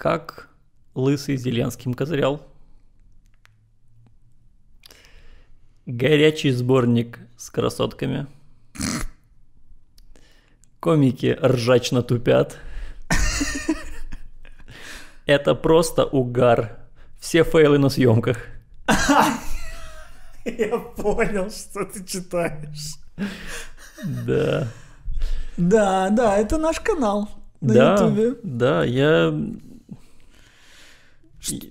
Как лысый Зеленским козырял? Горячий сборник с красотками. Комики ржачно тупят. Это просто угар. Все фейлы на съемках. Я понял, что ты читаешь. Да. Да, да, это наш канал на да, Ютубе. да, я...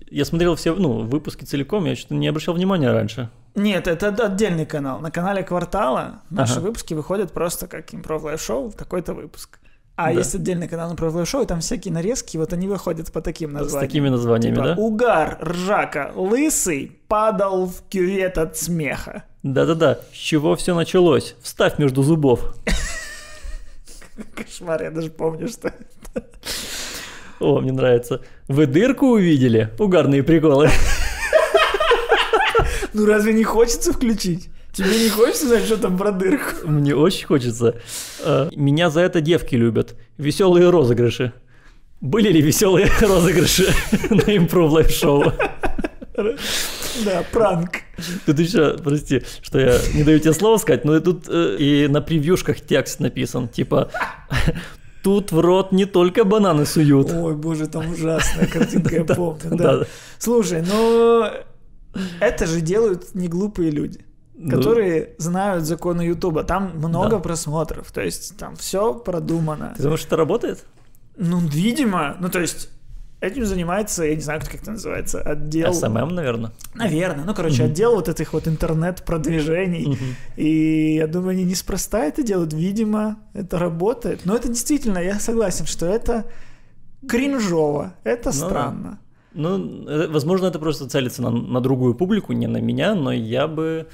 Я смотрел все ну, выпуски целиком, я что-то не обращал внимания раньше. Нет, это отдельный канал. На канале Квартала наши Ага. выпуски выходят просто как Improv Live Show такой-то выпуск. А Да. есть отдельный канал шоу, и там всякие нарезки, вот они выходят по таким С названиям. такими названиями, Типа да? Угар, ржака, лысый падал в кювет от смеха. Да-да-да. С чего все началось? Вставь между зубов. Кошмар, я даже помню, что... О, мне нравится. Вы дырку увидели? Угарные приколы. Ну разве не хочется включить? Тебе не хочется знать, что там про дырку? Мне очень хочется. Э, Меня за это девки любят. Веселые розыгрыши. Были ли веселые розыгрыши на Improv Live Show? Да, пранк. Тут еще, прости, что я не даю тебе слово сказать, но тут э, и на превьюшках текст написан, типа Тут в рот не только бананы суют. Ой, боже, там ужасная картинка, я помню. Да. Слушай, ну это же делают не глупые люди, Ну, которые знают законы Ютуба. Там много Да. просмотров, то есть там все продумано. Ты думаешь, это работает? Ну, видимо, ну то есть этим занимается, я не знаю, как это называется, отдел... SMM, наверное. Наверное, ну, короче, Мгм. отдел вот этих вот интернет-продвижений. Мгм. И я думаю, они неспроста это делают. Видимо, это работает. Но это действительно, я согласен, что это кринжово, это да. странно. Ну, э, возможно, это просто целится на, на другую публику, не на меня, но я бы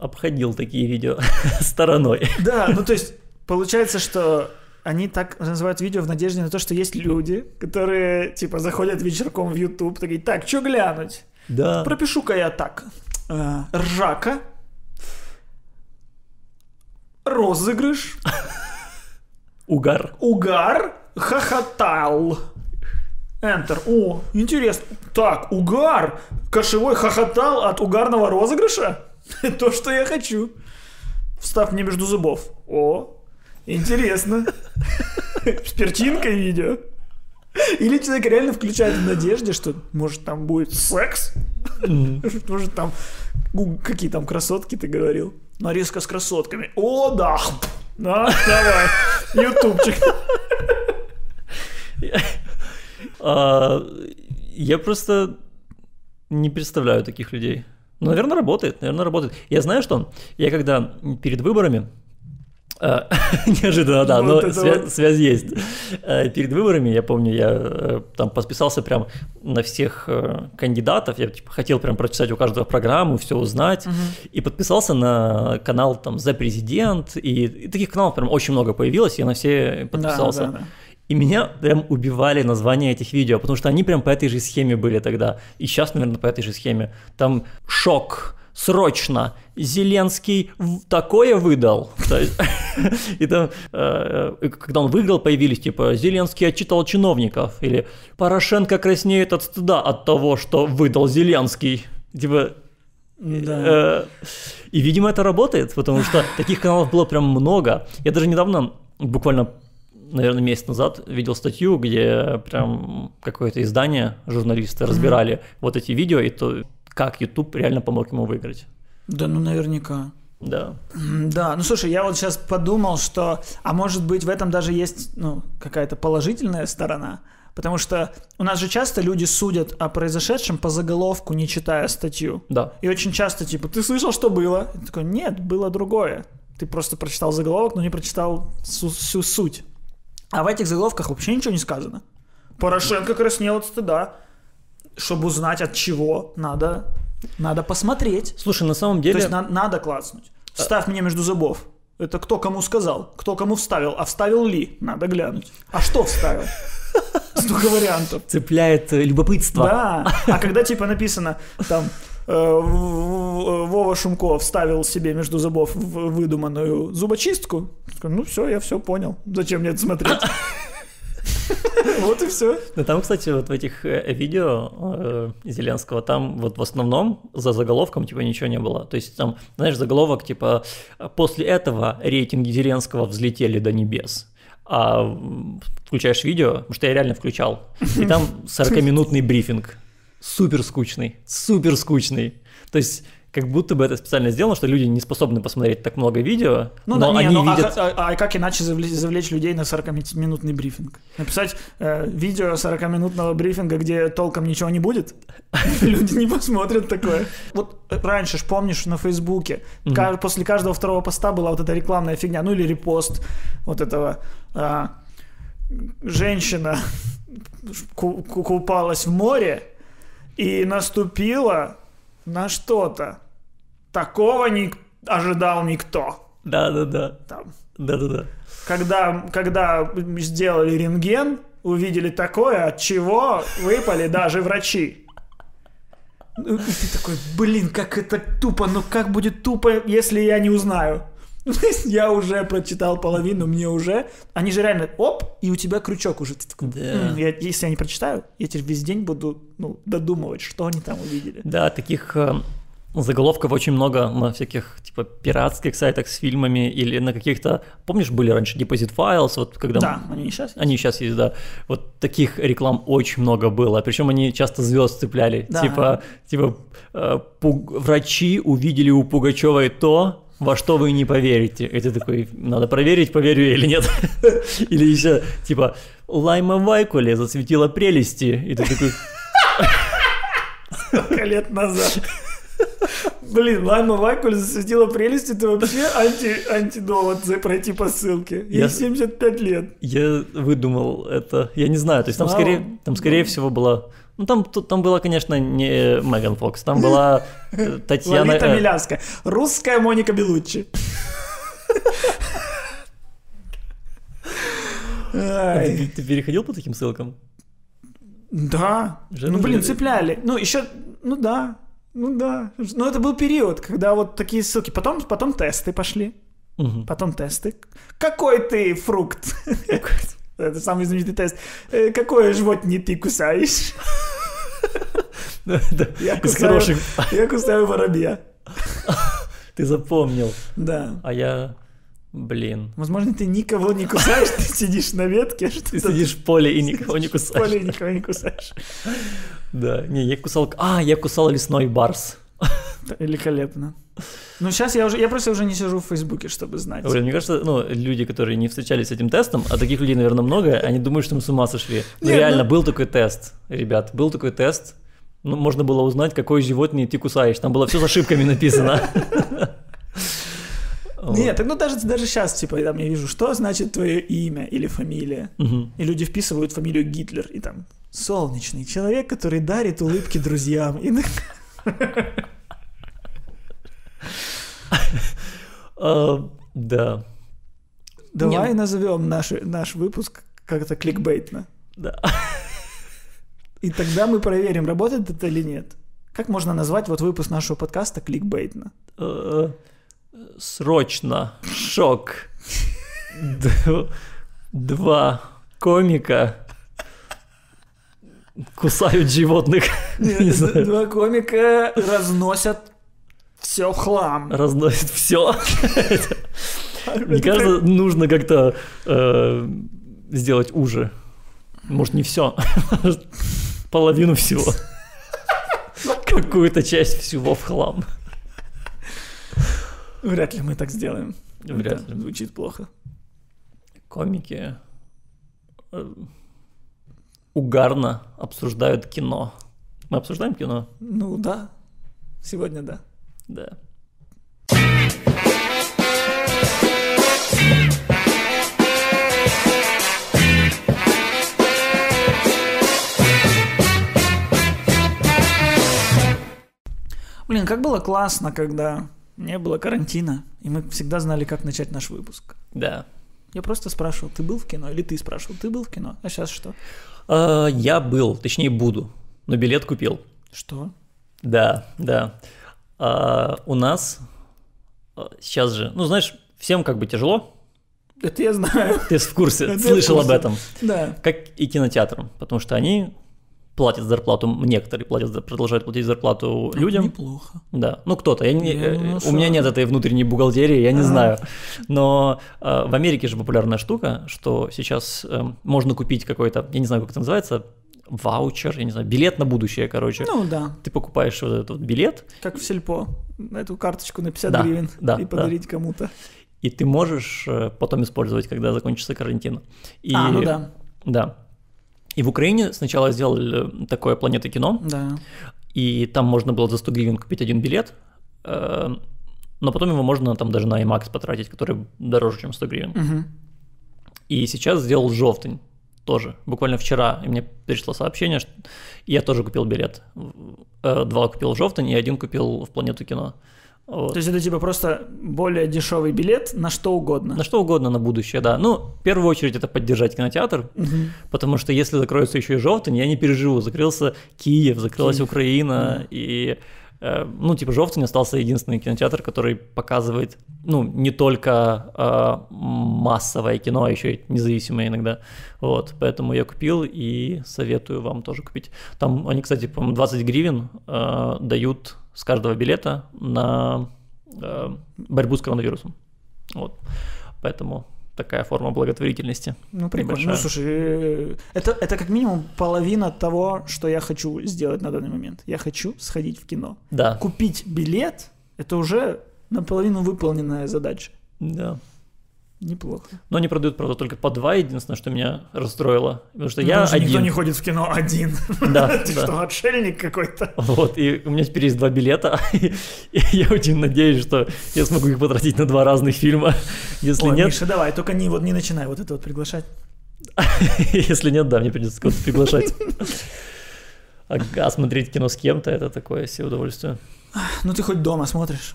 обходил такие видео стороной. Да, ну то есть получается, что они так называют видео в надежде на то, что есть люди, которые типа заходят вечерком в YouTube, такие, так, что глянуть? Да. Пропишу-ка я так. Э, Ржака. Розыгрыш. Угар. Угар. Хохотал. Enter. О, интересно. Так, угар. Кошевой хохотал от угарного розыгрыша? То, что я хочу. Вставь мне между зубов. О, интересно. С перчинкой видео. Или человек реально включает в надежде, что может там будет секс, может там ну, какие там красотки ты говорил, нарезка с красотками. О, да, да, давай, ютубчик. А, Я просто не представляю таких людей. Ну, наверное, работает, наверное, работает. Я знаю, что я когда перед выборами Неожиданно, да, Вот но это свя- вот. связь есть. Э, Перед выборами, я помню, я э, там подписался прям на всех э, кандидатов, я типа хотел прям прочитать у каждого программу, все узнать, и подписался на канал там «За президент», и, и таких каналов прям очень много появилось, я на все подписался. Да, да, да. И меня прям убивали названия этих видео, потому что они прям по этой же схеме были тогда. И сейчас, наверное, по этой же схеме. Там шок, срочно, Зеленский такое выдал. И там, э, э, когда он выиграл, появились типа Зеленский отчитал чиновников, или Порошенко краснеет от стыда от того, что выдал Зеленский. Типа, Да. Э, И, видимо, это работает, потому что таких каналов было прям много. Я даже недавно, буквально, наверное, месяц назад, видел статью, где прям какое-то издание, журналисты разбирали вот эти видео, и то, как YouTube реально помог ему выиграть. Да, ну наверняка. Да. Да, ну слушай, я вот сейчас подумал, что, а может быть в этом даже есть, ну, какая-то положительная сторона, потому что у нас же часто люди судят о произошедшем по заголовку, не читая статью. Да. И очень часто, типа, ты слышал, что было? И такой, нет, было другое. Ты просто прочитал заголовок, но не прочитал всю, всю суть. А в этих заголовках вообще ничего не сказано. Порошенко краснел от стыда. Чтобы узнать от чего, надо, надо посмотреть. Слушай, на самом деле... То есть на- надо клацнуть. Вставь меня между зубов. Это кто кому сказал, кто кому вставил, а вставил ли? Надо глянуть. А что вставил? Столько вариантов. Цепляет э, любопытство. Да. А когда типа написано там э, в- Вова Шумко вставил себе между зубов выдуманную зубочистку, ну все, я все понял. Зачем мне это смотреть? Вот и все. Ну, там, кстати, вот в этих э, видео э, Зеленского, там вот в основном за заголовком типа ничего не было. То есть там, знаешь, заголовок типа «После этого рейтинги Зеленского взлетели до небес». А включаешь видео, потому что я реально включал, и там 40-минутный брифинг. Супер скучный, супер скучный. То есть как будто бы это специально сделано, что люди не способны посмотреть так много видео, Ну, но да, не, они ну, а видят... ка- а, а как иначе завлечь, завлечь людей на 40-минутный брифинг? Написать э, видео 40-минутного брифинга, где толком ничего не будет? Люди не посмотрят такое. Вот раньше ж помнишь на Фейсбуке, после каждого второго поста была вот эта рекламная фигня, ну или репост вот этого а, женщина ку- ку- купалась в море и наступила на что-то. Такого не ожидал никто. Да-да-да, Там. да-да-да. Когда, когда сделали рентген, увидели такое, от чего выпали даже врачи. Ну, И ты такой, блин, как это тупо, ну как будет тупо, если я не узнаю? Ну, есть я уже прочитал половину, мне уже... Они же реально, оп, и у тебя крючок уже. Ты такой, Да. «М, я- если я не прочитаю, я теперь весь день буду ну, додумывать, что они там увидели. Да, таких э, заголовков очень много на всяких типа пиратских сайтах с фильмами или на каких-то, помнишь, были раньше Deposit Files, вот когда Да, они не сейчас. они сейчас есть, да. Вот таких реклам очень много было. Причем они часто звезд цепляли. Да. Типа, типа э, пуг- врачи увидели у Пугачевой то, во что вы не поверите. И ты такой, надо проверить, поверю я или нет. Или еще, типа, Лайма Вайкуле засветила прелести. И ты такой, Сколько лет назад. Блин, Лайма Вайкуль засветила прелесть, это вообще анти, антидовод за пройти по ссылке. Ей Я- 75 лет. Я выдумал это. Я не знаю. То есть там Вау. скорее, там скорее всего была. Ну там, тут- там была, конечно, не Меган Фокс, там была э, Татьяна. Лолита э, Милявская. Русская Моника Белуччи. Ай. Ты, ты переходил по таким ссылкам? Да. Ну, блин, цепляли. Ну, еще, ну да. Ну да. Ну, это был период, когда вот такие ссылки. Потом, потом тесты пошли. Мгм. Потом тесты. Какой ты фрукт? Это самый знаменитый тест. Э, Какое животное ты кусаешь? Я Из кусаю, хороших. я кусаю воробья. Ты запомнил. Да. А я, блин. Возможно, ты никого не кусаешь, ты сидишь на ветке, что Ты сидишь в поле и никого не в кусаешь. поле и никого не кусаешь. Да, не, я кусал... А, я кусал лесной барс. Великолепно. Ну, сейчас я уже, я просто уже не сижу в Фейсбуке, чтобы знать. Блин, мне кажется, ну, люди, которые не встречались с этим тестом, а таких людей, наверное, много, они думают, что мы с ума сошли. Не, реально, ну- был такой тест, ребят, был такой тест. Ну, можно было узнать, какое животное ты кусаешь. Там было все с ошибками написано. Вот. Нет, ну даже, даже сейчас, типа, там я вижу, что значит твое имя или фамилия. И люди вписывают фамилию Гитлер, и там солнечный человек, который дарит улыбки друзьям. И А, Да, давай Не. назовем наш, наш выпуск как-то кликбейтно. да. И тогда мы проверим, работает это или нет. Как можно назвать вот выпуск нашего подкаста кликбейтно? Срочно. Шок. Два комика кусают животных. Два комика разносят все в хлам. Разносит все. Мне кажется, нужно как-то э, сделать уже. Может, не все. Половину всего. Какую-то часть всего в хлам. Вряд ли мы так сделаем. Вряд Это ли. Звучит плохо. Комики э, угарно обсуждают кино. Мы обсуждаем кино? Ну да. Сегодня да. Да. Блин, как было классно, когда не было карантина, и мы всегда знали, как начать наш выпуск. Да. Я просто спрашивал, ты был в кино? Или ты спрашивал, ты был в кино? А сейчас что? А, я был, точнее буду, но билет купил. Что? Да, да. А, у нас а, сейчас же, ну знаешь, всем как бы тяжело. Это я знаю. Ты в курсе, Это слышал об этом. Да. Как и кинотеатрам, потому что они платят зарплату, некоторые платят, продолжают платить зарплату людям. Неплохо. Да, ну кто-то. Я не- думаю, у меня нет этой внутренней бухгалтерии, я не А. знаю. Но э, в Америке же популярная штука, что сейчас э, можно купить какой-то, я не знаю, как это называется, ваучер, я не знаю, билет на будущее, короче. Ну да, Ты покупаешь вот этот вот билет, как в сельпо. Эту карточку на 50 Да, гривен да, и да. подарить кому-то. и ты можешь э, потом использовать, когда закончится карантин. И, А, ну да, Да. И в Украине сначала сделали э, такое «Планета кино», да. и там можно было за 100 гривен купить один билет, э, но потом его можно там даже на IMAX потратить, который дороже, чем 100 гривен. Мгм. И сейчас сделал желтень тоже. Буквально вчера и мне пришло сообщение, что я тоже купил билет. Э, Два купил в желтень и один купил в «Планету кино». Вот. То есть это типа просто более дешевый билет на что угодно. На что угодно на будущее, да. Ну, в первую очередь это поддержать кинотеатр, Мгм. потому что если закроется еще и желтень, я не переживу. Закрылся Киев, закрылась Киев, Украина, и, э, ну, типа, желтень остался единственный кинотеатр, который показывает, ну, не только э, массовое кино, а еще и независимое иногда. Вот, поэтому я купил и советую вам тоже купить. Там они, кстати, по-моему, 20 гривен э, дают с каждого билета на э, борьбу с коронавирусом. Вот, поэтому такая форма благотворительности. Ну, прикольно. Небольшая. Ну, слушай, э, это, это как минимум половина того, что я хочу сделать на данный момент. Я хочу сходить в кино. Да, Купить билет – это уже наполовину выполненная задача. да. Неплохо. Но они продают, правда, только по два, единственное, что меня расстроило. Потому что Ну, я потому что один. Никто не ходит в кино один. Да, Ты да. что, отшельник какой-то? Вот, и у меня теперь есть два билета, и я очень надеюсь, что я смогу их потратить на два разных фильма. Если Ой, нет, Миша, давай, только не, вот не начинай вот это вот приглашать. если нет, да, мне придется кого-то приглашать. А смотреть кино с кем-то это такое себе удовольствие. Ну, ты хоть дома смотришь.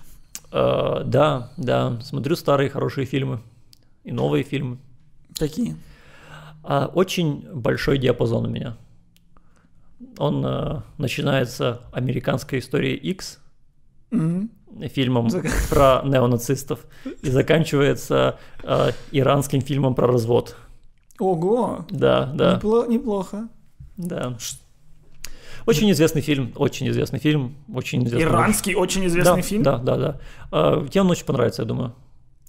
А, Да, да, смотрю старые хорошие фильмы и новые фильмы. Какие? А, Очень большой диапазон у меня. Он э, начинается американской историей X, Мгм. фильмом Зак- про неонацистов, и заканчивается э, иранским фильмом про развод. Ого, Да, да, непло- неплохо. да. Очень известный фильм, очень известный фильм, очень известный. Иранский очень известный да, фильм. Да, да, да. А, Тебе он очень понравится, я думаю.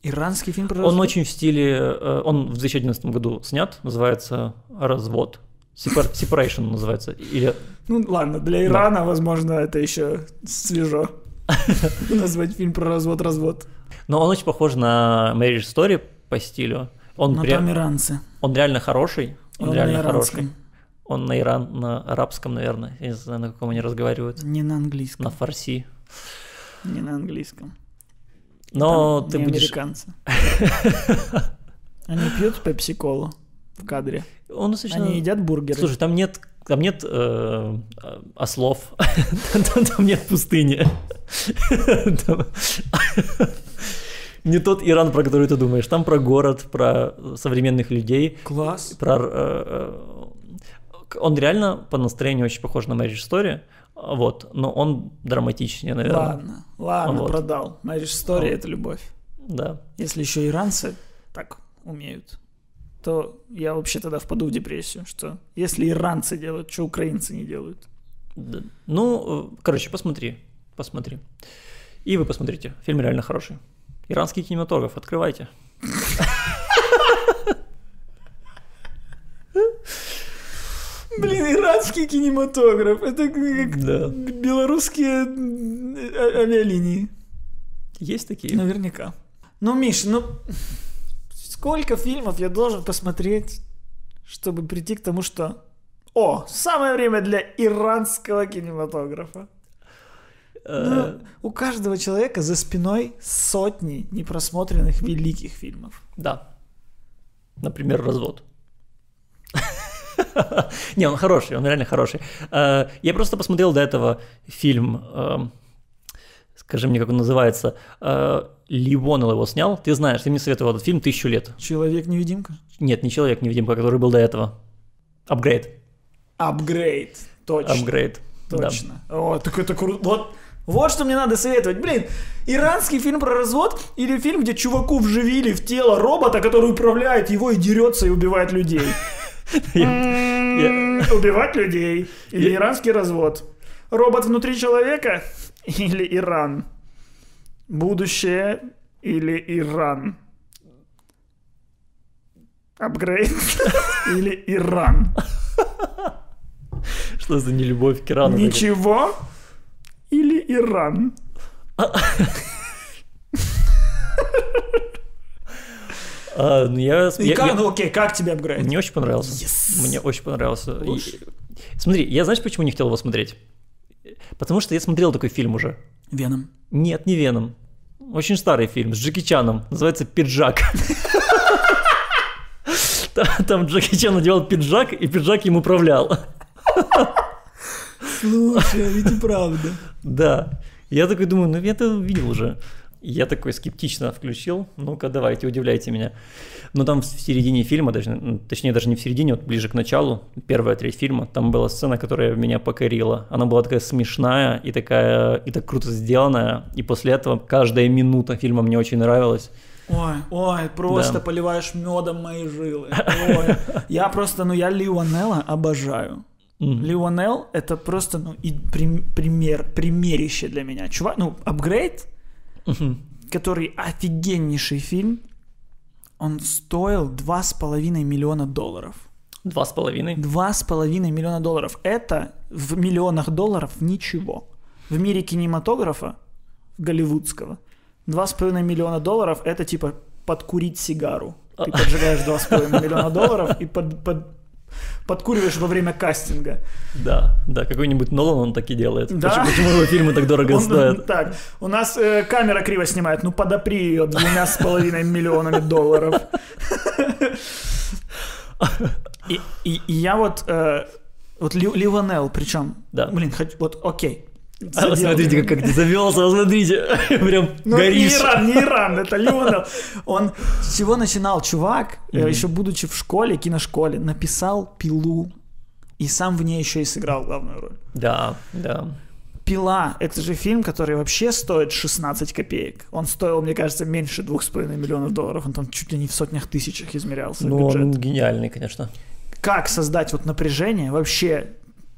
Иранский фильм про Он развод? очень в стиле, э, он в 2011 году снят, называется «Развод». Separ- Separation называется. Или Ну ладно, для Ирана, возможно, это еще свежо. Назвать фильм про развод-развод. Но он очень похож на Marriage Story по стилю. Он, Но пря- там иранцы. он реально хороший. Он, он реально на хороший. Он на Иран, на арабском, наверное. Я не знаю, на каком они разговаривают. Не на На английском. фарси. Не на английском. Но Там ты не будешь... американцы. Они пьют пепси-колу в кадре. Он достаточно... Они едят бургеры. Слушай, там нет, там нет э, ослов, там, там нет пустыни. Там- Не тот Иран, про который ты думаешь. Там про город, про современных людей, Класс. про... э, э, Он реально по настроению очень похож на Marriage Story, вот, но он драматичнее, наверное. Ладно, ладно, Вот. продал. Marriage Story Вот. это любовь. Да. Если еще иранцы так умеют, то я вообще тогда впаду в депрессию, что если иранцы делают, что украинцы не делают. Да. Ну, э, короче, посмотри, посмотри. И вы посмотрите, фильм реально хороший. Иранский кинематограф, открывайте. Иранский кинематограф, это как Да. белорусские а- авиалинии. Есть такие? Наверняка. Ну, Миш, ну сколько фильмов я должен посмотреть, чтобы прийти к тому, что о, самое время для иранского кинематографа. Э, Ну, у каждого человека за спиной сотни непросмотренных великих фильмов. Да. Например, развод. Не, он хороший, он реально хороший. Э, Я просто посмотрел до этого фильм, эм, скажи мне, как он называется, э, Ли Уоннелл его снял. Ты знаешь, ты мне советовал этот фильм «Тысячу лет». Человек-невидимка. Нет, не «Человек-невидимка», который был до этого. «Апгрейд». Апгрейд. Точно. «Апгрейд». Да. Точно. О, так это круто. Вот, Вот что мне надо советовать. Блин, иранский фильм про развод или фильм, где чуваку вживили в тело робота, который управляет его и дерется и убивает людей. Убивать людей. Или иранский развод. Робот внутри человека или Иран. Будущее или Иран. Апгрейд или Иран. Что за нелюбовь к Ирану? Ничего или Иран. А, ну я, И я- как, я- ну окей, как тебе апгрейд? Мне очень понравился. Yes. Мне очень понравился. И-. Смотри, я знаешь, почему не хотел его смотреть? Потому что я смотрел такой фильм уже. Веном. Нет, не Веном. Очень старый фильм с Джеки Чаном. Называется «Пиджак». Та- Там Джеки Чан надевал пиджак, и пиджак им управлял. Слушай, ведь и правда. Да. Я такой думаю, ну я это видел уже. Я такой скептично включил. Ну-ка, давайте, удивляйте меня. Но там в середине фильма, даже, точнее, даже не в середине, вот ближе к началу, первая треть фильма, там была сцена, которая меня покорила. Она была такая смешная и такая, и так круто сделанная. И после этого каждая минута фильма мне очень нравилась. Ой, ой, просто Да. поливаешь медом мои жилы. Ой. Я просто, ну я Лионелла обожаю. Мгм. Лионел это просто, ну, и прим- пример, примерище для меня. Чувак, ну, апгрейд, Мгм. который офигеннейший фильм, он стоил 2,5 миллиона долларов. Два с половиной. 2,5 миллиона долларов. Это в миллионах долларов ничего. В мире кинематографа, голливудского, 2,5 миллиона долларов это типа подкурить сигару. Ты поджигаешь 2,5 миллиона долларов и под, под- подкуриваешь во время кастинга. Да, да, какой-нибудь Нолан он так и делает. Да? Почему, почему его фильмы так дорого Он- стоят? так, у нас э, камера криво снимает, ну подопри ее двумя с половиной миллионами долларов. И, и- и я вот, э, вот Ли- Ливанел, причем, Да. блин, хоть, вот окей. А, смотрите, как, как ты завелся, вот смотрите, прям Ну, горишь. не Иран, не Иран, это Леонел. Он с чего начинал? Чувак, э, Мгм. еще будучи в школе, киношколе, написал «Пилу» и сам в ней еще и сыграл главную роль. Да, да. «Пила» — это же фильм, который вообще стоит 16 копеек. Он стоил, мне кажется, меньше 2,5 миллионов долларов. Он там чуть ли не в сотнях тысячах измерялся Ну, бюджет. он гениальный, конечно. Как создать вот напряжение вообще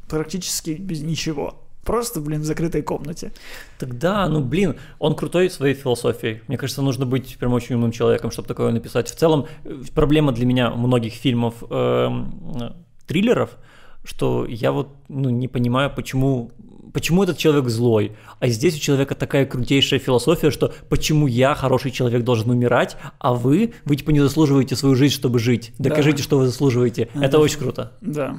практически без ничего? Просто, блин, в закрытой комнате. Тогда, ну, блин, он крутой своей философией. Мне кажется, нужно быть прям очень умным человеком, чтобы такое написать. В целом, э, проблема для меня многих фильмов эм, э, триллеров, что я вот ну, не понимаю, почему, почему этот человек злой. А здесь у человека такая крутейшая философия, что почему я, хороший человек, должен умирать, а вы, вы типа не заслуживаете свою жизнь, чтобы жить. Да. Докажите, что вы заслуживаете. Это Мгм. очень круто. Да.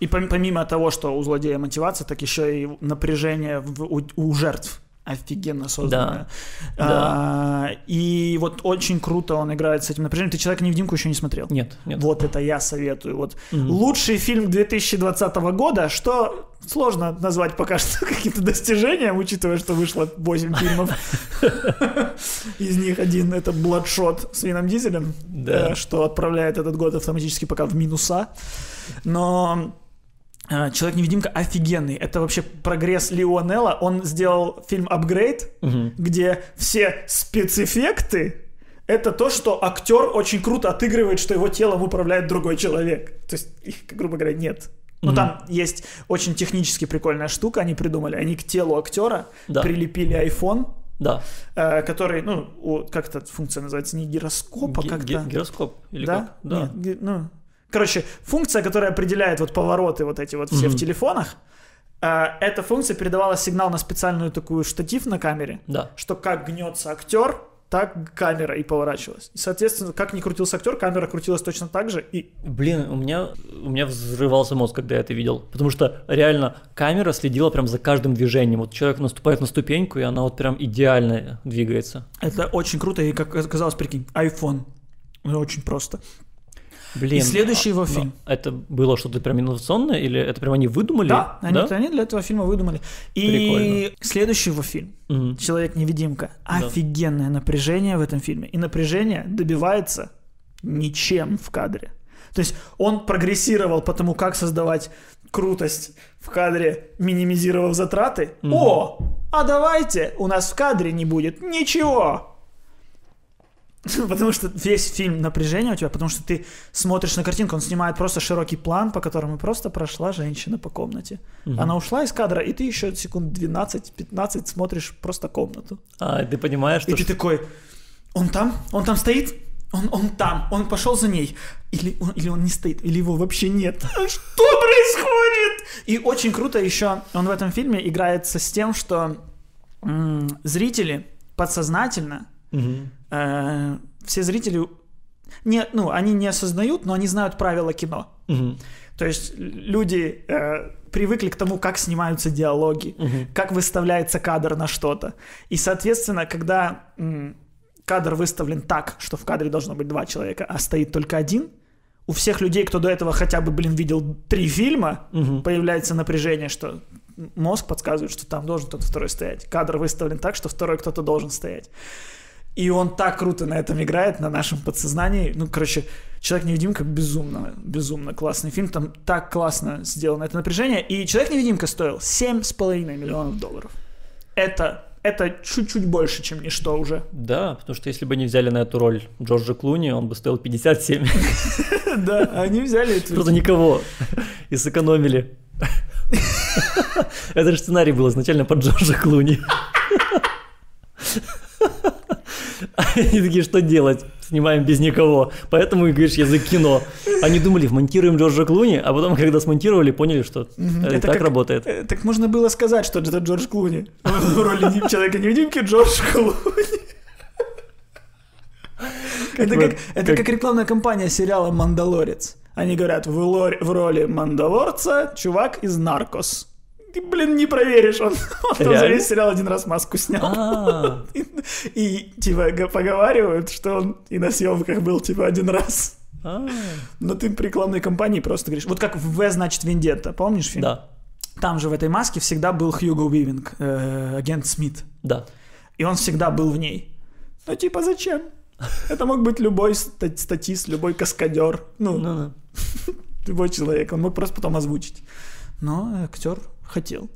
И пом- помимо того, что у злодея мотивация, так еще и напряжение в- у, у жертв офигенно созданное. Да. А, и вот очень круто он играет с этим напряжением. Ты «Человека-невидимку» еще не смотрел? Нет, нет. Вот это я советую. Вот Мгм. лучший фильм 2020 года, что сложно назвать пока что каким-то достижением, учитывая, что вышло 8 фильмов. Из них один это «Бладшот» с Вином Дизелем, Да. э, что отправляет этот год автоматически пока в минуса. Но Человек-невидимка офигенный. Это вообще прогресс Лионелла. Он сделал фильм «Апгрейд», Мгм. где все спецэффекты это то, что актер очень круто отыгрывает, что его телом управляет другой человек. То есть их, грубо говоря, нет. Ну, Мгм. там есть очень технически прикольная штука, они придумали. Они к телу актера Да. прилепили iPhone, Да. э, который, ну, как эта функция называется, не гироскоп, а как-то... Гироскоп или да? как? Да. Нет, ги- ну, короче, функция, которая определяет вот повороты вот эти вот все Мгм. в телефонах, э, эта функция передавала сигнал на специальную такую штатив на камере, Да. что как гнется актер, так камера и поворачивалась. И, соответственно, как ни крутился актер, камера крутилась точно так же. И Блин, у меня, у меня взрывался мозг, когда я это видел. Потому что реально камера следила прям за каждым движением. Вот человек наступает на ступеньку, и она вот прям идеально двигается. это очень круто. И, как оказалось, прикинь, iPhone. Это очень просто. Блин. И следующий его а- фильм. а Это было что-то прям инновационное, или это прям они выдумали? Да, они, они для этого фильма выдумали. И Прикольно. следующий его фильм Мгм. Человек-невидимка. Да. Офигенное напряжение в этом фильме. И напряжение добивается ничем в кадре. То есть он прогрессировал по тому, как создавать крутость в кадре, минимизировав затраты. Мгм. О! а давайте у нас в кадре не будет ничего. Потому что весь фильм напряжение у тебя, потому что ты смотришь на картинку, он снимает просто широкий план, по которому просто прошла женщина по комнате. Она ушла из кадра, и ты еще секунд 12-15 смотришь просто комнату. А, ты понимаешь, И что... ты такой, он там? Он там стоит? Он, он там, он пошел за ней. Или он, или он не стоит, или его вообще нет. Что происходит? И очень круто еще он в этом фильме играется с тем, что м, зрители подсознательно, Мгм. Э, все зрители, не, ну, они не осознают, но они знают правила кино. Мгм. То есть люди э, привыкли к тому, как снимаются диалоги, Мгм. как выставляется кадр на что-то. И, соответственно, когда м, кадр выставлен так, что в кадре должно быть два человека, а стоит только один, у всех людей, кто до этого хотя бы, блин, видел три фильма, Мгм. появляется напряжение, что мозг подсказывает, что там должен кто-то второй стоять. Кадр выставлен так, что второй кто-то должен стоять. И он так круто на этом играет, на нашем подсознании. Ну, короче, «Человек-невидимка» безумно, безумно классный фильм. Там так классно сделано это напряжение. И «Человек-невидимка» стоил 7,5 миллионов долларов. Это, это чуть-чуть больше, чем ничто уже. Да, потому что если бы не взяли на эту роль Джорджа Клуни, он бы стоил 57. Да, они взяли. Просто никого. И сэкономили. Это же сценарий был изначально под Джорджа Клуни. Они такие, что делать? Снимаем без никого. Поэтому и говоришь язык кино. Они думали, вмонтируем Джорджа Клуни, а потом, когда смонтировали, поняли, что это и так как- работает. э, Так можно было сказать, что это Джордж Клуни. В роли не- человека-невидимки Джордж Клуни. Это как, это как рекламная кампания сериала «Мандалорец». Они говорят, в, лор- в роли Мандалорца чувак из «Наркос». Ты, блин, не проверишь, он, он там за весь сериал один раз маску снял. А, И, и, типа поговаривают, что он и на съемках был типа один раз. а, Но ты в рекламной кампании просто говоришь, вот как в значит «Вендетта», помнишь фильм? Да, Там же в этой маске всегда был Хьюго Уивинг, э, агент Смит. да. И он всегда был в ней. Ну, типа, зачем? Это мог быть любой ста- статист, любой каскадер, ну, Ну-ну. любой человек. Он мог просто потом озвучить. Но актер хотел,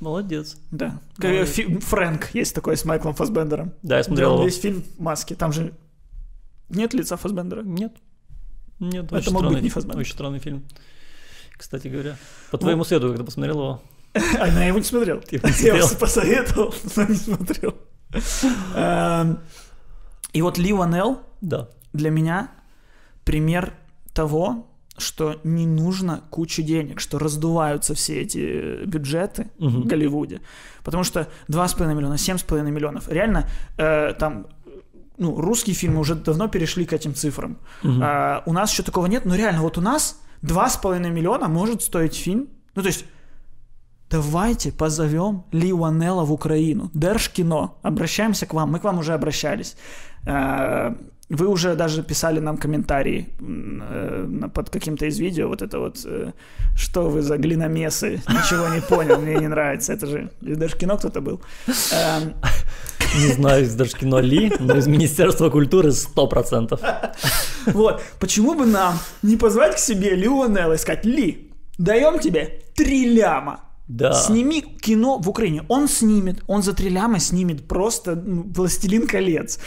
Молодец. да. Ну, и- фи- Фрэнк есть такой с Майклом Фассбендером. Да, я смотрел его. весь фильм в маске. Там же нет лица Фассбендера. Нет. Нет, Это очень мог быть странный, не Фассбендер. очень странный фильм. Кстати говоря. По Ну. твоему следу, когда посмотрел его. А я его не смотрел. Я его посоветовал, но не смотрел. Эм, И вот Ли Ванелл Да. для меня пример того, что не нужно кучу денег, что раздуваются все эти бюджеты Мгм. в Голливуде. Потому что 2,5 миллиона, 7,5 миллионов. Реально, э, там, ну, русские фильмы уже давно перешли к этим цифрам. Мгм. А, у нас еще такого нет, но реально, вот у нас 2,5 миллиона может стоить фильм. Ну, то есть, давайте позовем Ли Уанелла в Украину. Держкино, обращаемся к вам. Мы к вам уже обращались. А, Вы уже даже писали нам комментарии э, под каким-то из видео. Вот это вот, э, что вы за глиномесы, ничего не понял, мне не нравится. Это же из Держкино кто-то был. Эм, Не знаю, из даже кино Ли, но из Министерства культуры 100%. Вот, почему бы нам не позвать к себе Лионелла и сказать, Ли, даем тебе три ляма. Да. Сними кино в Украине. Он снимет, он за три ляма снимет просто «Властелин колец».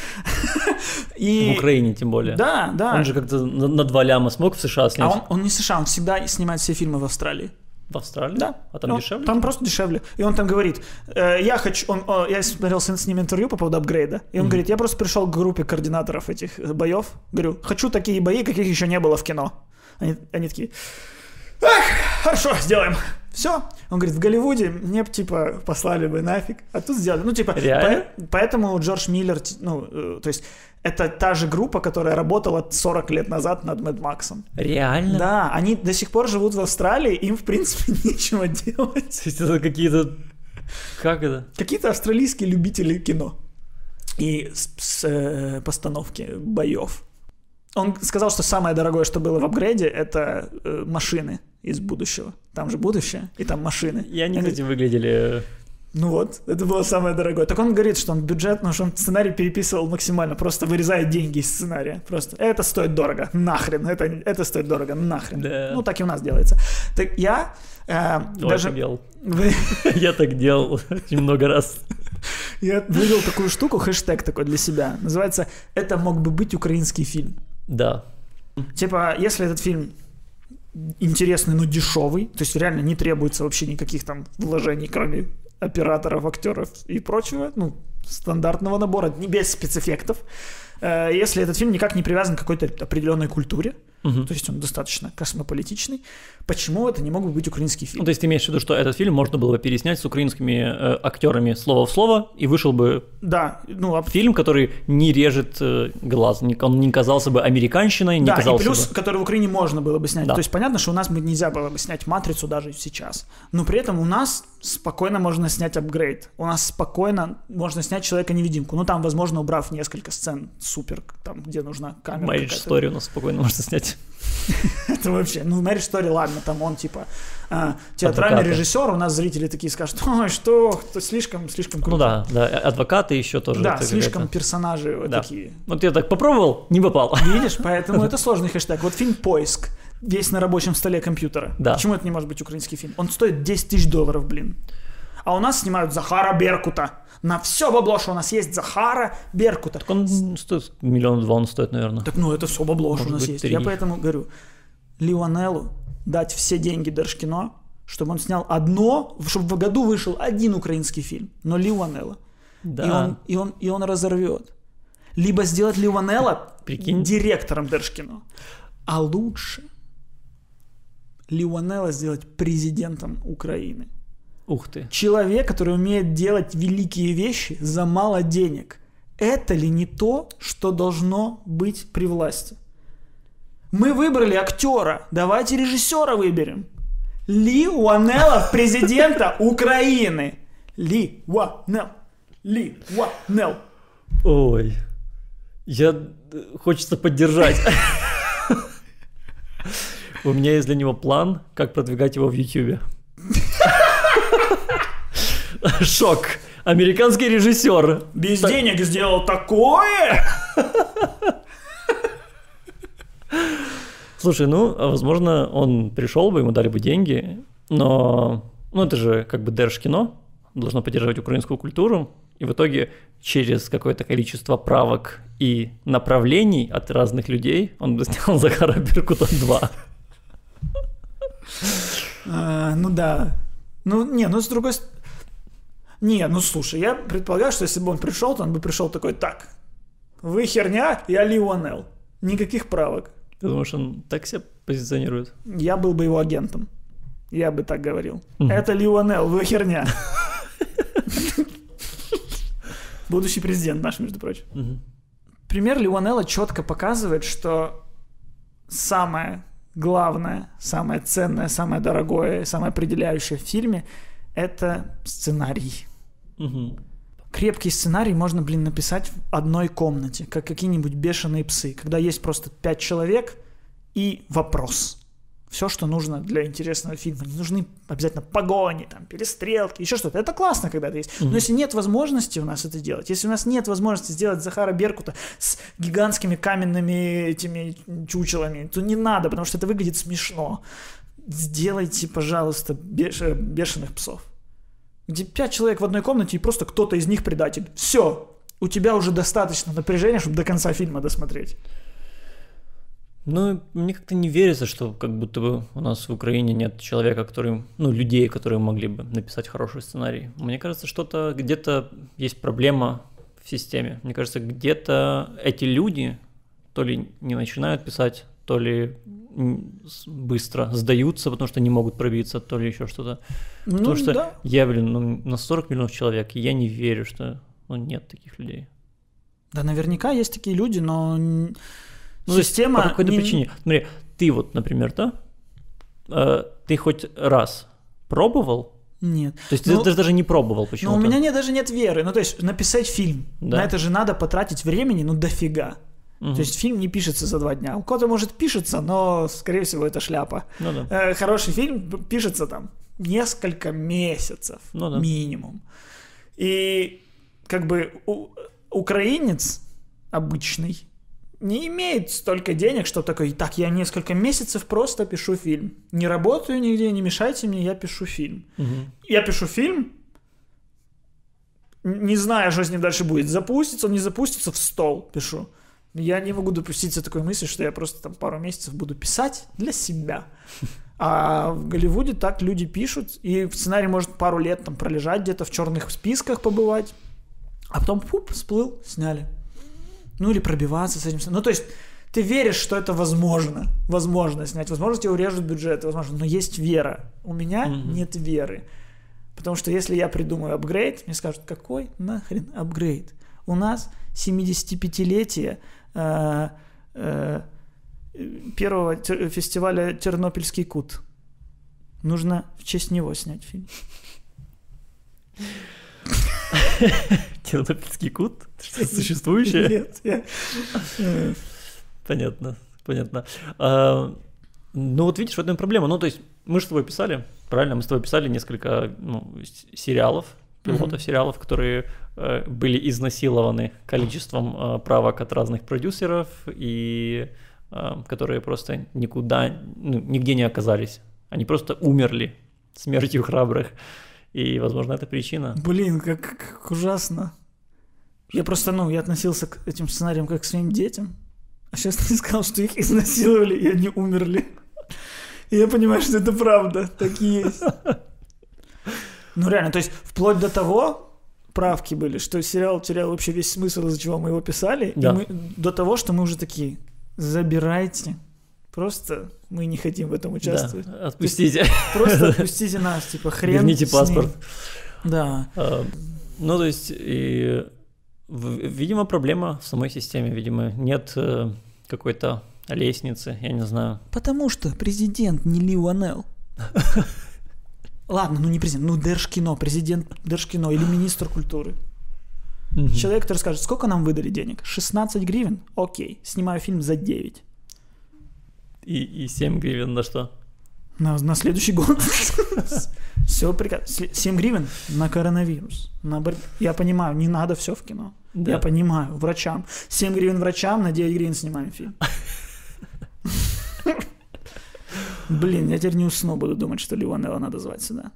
И... В Украине тем более. Да, да. Он же как-то на, на два ляма смог в США А снять. он, он не США, он всегда снимает все фильмы в Австралии. В Австралии? Да. А там Ну, дешевле? Там просто дешевле. И он там говорит, э, я хочу, он, о, я смотрел с, ним интервью по поводу апгрейда, и он говорит, я просто пришел к группе координаторов этих э, боев, говорю, хочу такие бои, каких еще не было в кино. Они, они такие, эх, хорошо, сделаем. Все. Он говорит, в Голливуде мне б, типа, послали бы нафиг, а тут сделали. Ну, типа, Реально? по- поэтому Джордж Миллер, ну, э, то есть, это та же группа, которая работала 40 лет назад над Мэд Максом. Реально? Да, они до сих пор живут в Австралии, им, в принципе, нечего делать. То есть это какие-то... Как это? Какие-то австралийские любители кино и с, с, э, постановки боев. Он сказал, что самое дорогое, что было в апгрейде, это э, машины из будущего. Там же будущее, и там машины. И они, Он кстати, выглядели... ну вот, это было самое дорогое. Так он говорит, что он бюджет, ну, что он сценарий переписывал максимально, просто вырезает деньги из сценария. Просто это стоит дорого, нахрен, это, это стоит дорого, нахрен. Да. Ну, так и у нас делается. Так я Давай Даже так делал. Я так делал очень много раз. я вывел такую штуку, хэштег такой для себя. Называется «Это мог бы быть украинский фильм». Да. Типа, если этот фильм интересный, но дешевый, то есть реально не требуется вообще никаких там вложений, кроме операторов, актеров и прочего, ну, стандартного набора, не без спецэффектов. Э, Если этот фильм никак не привязан к какой-то определенной культуре, Мгм. то есть он достаточно космополитичный, почему это не мог бы быть украинский Ну, фильм? то есть ты имеешь в виду, что этот фильм можно было бы переснять с украинскими э, актерами слово в слово, и вышел бы Да, ну, а фильм, который не режет э, глаз, не- он не казался бы американщиной, не да, и казался плюс, бы... который в Украине можно было бы снять. Да. То есть понятно, что у нас бы нельзя было бы снять «Матрицу» даже сейчас. Но при этом у нас спокойно можно снять апгрейд. У нас спокойно можно снять «Человека-невидимку». Ну, там, возможно, убрав несколько сцен супер, там, где нужна камера Marriage. Story у нас спокойно можно снять. Это вообще, ну, Marriage Story, ладно, там он, типа, а, театральный Адвокаты. режиссер, у нас зрители такие скажут, ой, что, слишком, слишком круто. Ну да, да, адвокаты еще тоже. Да, слишком персонажи Да. такие. Вот я так попробовал, не попал. Видишь, поэтому это сложный хэштег. Вот фильм «Поиск», весь на рабочем столе компьютера. Да. Почему это не может быть украинский фильм? Он стоит 10 тысяч долларов, блин. А у нас снимают Захара Беркута. На все бабло, что у нас есть Захара Беркута. Он стоит миллион два, он стоит, наверное. Так ну это все бабло, что у нас быть, есть. три. Я поэтому говорю, Лионеллу дать все деньги Держкино, чтобы он снял одно, чтобы в году вышел один украинский фильм, но Лионелла. Да. И, он, и, он, и он разорвет. Либо сделать Лионелла Прикинь. директором Держкино. А лучше Лионелла сделать президентом Украины. Ух ты. Человек, который умеет делать великие вещи за мало денег. Это ли не то, что должно быть при власти? Мы выбрали актера, давайте режиссера выберем. Ли Уанелла в президента Украины. Ли Уанел. Ли Уанел. Ой. Я... э, Хочется поддержать. У меня есть для него план, как продвигать его в Ютубе. Шок. Американский режиссер. Без Так. денег сделал такое. Слушай, ну, возможно, он пришел бы, ему дали бы деньги, но, ну, это же как бы Держкино, должно поддерживать украинскую культуру, и в итоге через какое-то количество правок и направлений от разных людей он бы снял Захара Беркута 2. А, ну да. Ну, не, ну с другой стороны... Не, ну слушай, я предполагаю, что если бы он пришел, то он бы пришел такой, так, вы херня, я Лионел. Никаких правок. Ты думаешь, он так себя позиционирует? Я был бы его агентом. Я бы так говорил. Мгм. Это Лионел, вы херня. Будущий президент наш, между прочим. Мгм. Пример Лионелла четко показывает, что самое главное, самое ценное, самое дорогое, самое определяющее в фильме – это сценарий. Мгм. Крепкий сценарий можно, блин, написать в одной комнате, как какие-нибудь бешеные псы, когда есть просто пять человек и вопрос. Все, что нужно для интересного фильма. Не нужны обязательно погони, там, перестрелки, еще что-то. Это классно, когда это есть. Но если нет возможности у нас это делать, если у нас нет возможности сделать Захара Беркута с гигантскими каменными этими чучелами, то не надо, потому что это выглядит смешно. Сделайте, пожалуйста, беш- бешеных псов где пять человек в одной комнате и просто кто-то из них предатель. Все, у тебя уже достаточно напряжения, чтобы до конца фильма досмотреть. Ну, мне как-то не верится, что как будто бы у нас в Украине нет человека, который, ну, людей, которые могли бы написать хороший сценарий. Мне кажется, что-то где-то есть проблема в системе. Мне кажется, где-то эти люди то ли не начинают писать, то ли быстро сдаются, потому что не могут пробиться, то ли еще что-то. Ну, Потому что да. я, блин, ну, на 40 миллионов человек, и я не верю, что ну, нет таких людей. Да, наверняка есть такие люди, но Ну, система... по какой-то не- причине. Смотри, ты вот, например, да? Э, ты хоть раз пробовал? Нет. То есть Ну, ты, ты даже не пробовал почему-то? у меня нет, даже нет веры. Ну, то есть написать фильм, Да. на это же надо потратить времени, ну, дофига. Мгм. То есть фильм не пишется за два дня. У кого-то, может, пишется, но, скорее всего, это шляпа. Ну да. Э, хороший фильм пишется там несколько месяцев Ну да. минимум. И как бы у- украинец обычный не имеет столько денег, что такой, так, я несколько месяцев просто пишу фильм. Не работаю нигде, не мешайте мне, я пишу фильм. Мгм. Я пишу фильм, не зная, что с ним дальше будет. Запустится, он не запустится, в стол пишу. Я не могу допуститься такой мысли, что я просто там пару месяцев буду писать для себя. А в Голливуде так люди пишут, и сценарий может пару лет там пролежать где-то в черных списках побывать, а потом пуп, всплыл, сняли. Ну или пробиваться с этим. Ну то есть ты веришь, что это возможно, возможно снять, возможно тебе урежут бюджет, возможно, но есть вера. У меня Мгм. нет веры. Потому что если я придумаю апгрейд, мне скажут, какой нахрен апгрейд? У нас 75-летие э, э, первого тер- фестиваля Тернопольский кут. Нужно в честь него снять фильм. Тернопольский кут? Что, существующее? Нет, я- э, Понятно, понятно. А, ну вот видишь, в этом проблема. Ну то есть мы же с тобой писали, правильно? Мы с тобой писали несколько ну, сериалов, пилотов сериалов, которые э, были изнасилованы количеством э, правок от разных продюсеров и э, которые просто никуда, ну, нигде не оказались. Они просто умерли смертью храбрых. И, возможно, это причина. Блин, как, как ужасно. Я просто, ну, я относился к этим сценариям как к своим детям. А сейчас ты сказал, что их изнасиловали, и они умерли. И я понимаю, что это правда. Так и есть. Ну, реально, то есть, вплоть до того, правки были, что сериал терял вообще весь смысл, из-за чего мы его писали. Да. И мы, до того, что мы уже такие, забирайте. Просто мы не хотим в этом участвовать. Да, отпустите. Просто отпустите нас, типа, хрен Верните с ним. паспорт. Да. А, Ну, то есть, и, видимо, проблема в самой системе. Видимо, нет э, какой-то лестницы, я не знаю. Потому что президент не Лионел. Ладно, ну не президент, ну Держкино, президент Держкино или министр культуры. Человек, который скажет, сколько нам выдали денег? 16 гривен? Окей, снимаю фильм за 9. И, и 7 гривен на что? На, на следующий год. Все прекрасно. 7 гривен на коронавирус. На борь- Я понимаю, не надо все в кино. Да. Я понимаю, врачам. 7 гривен врачам, на 9 гривен снимаем фильм. Блин, я теперь не усну, буду думать, что Лионела надо звать сюда.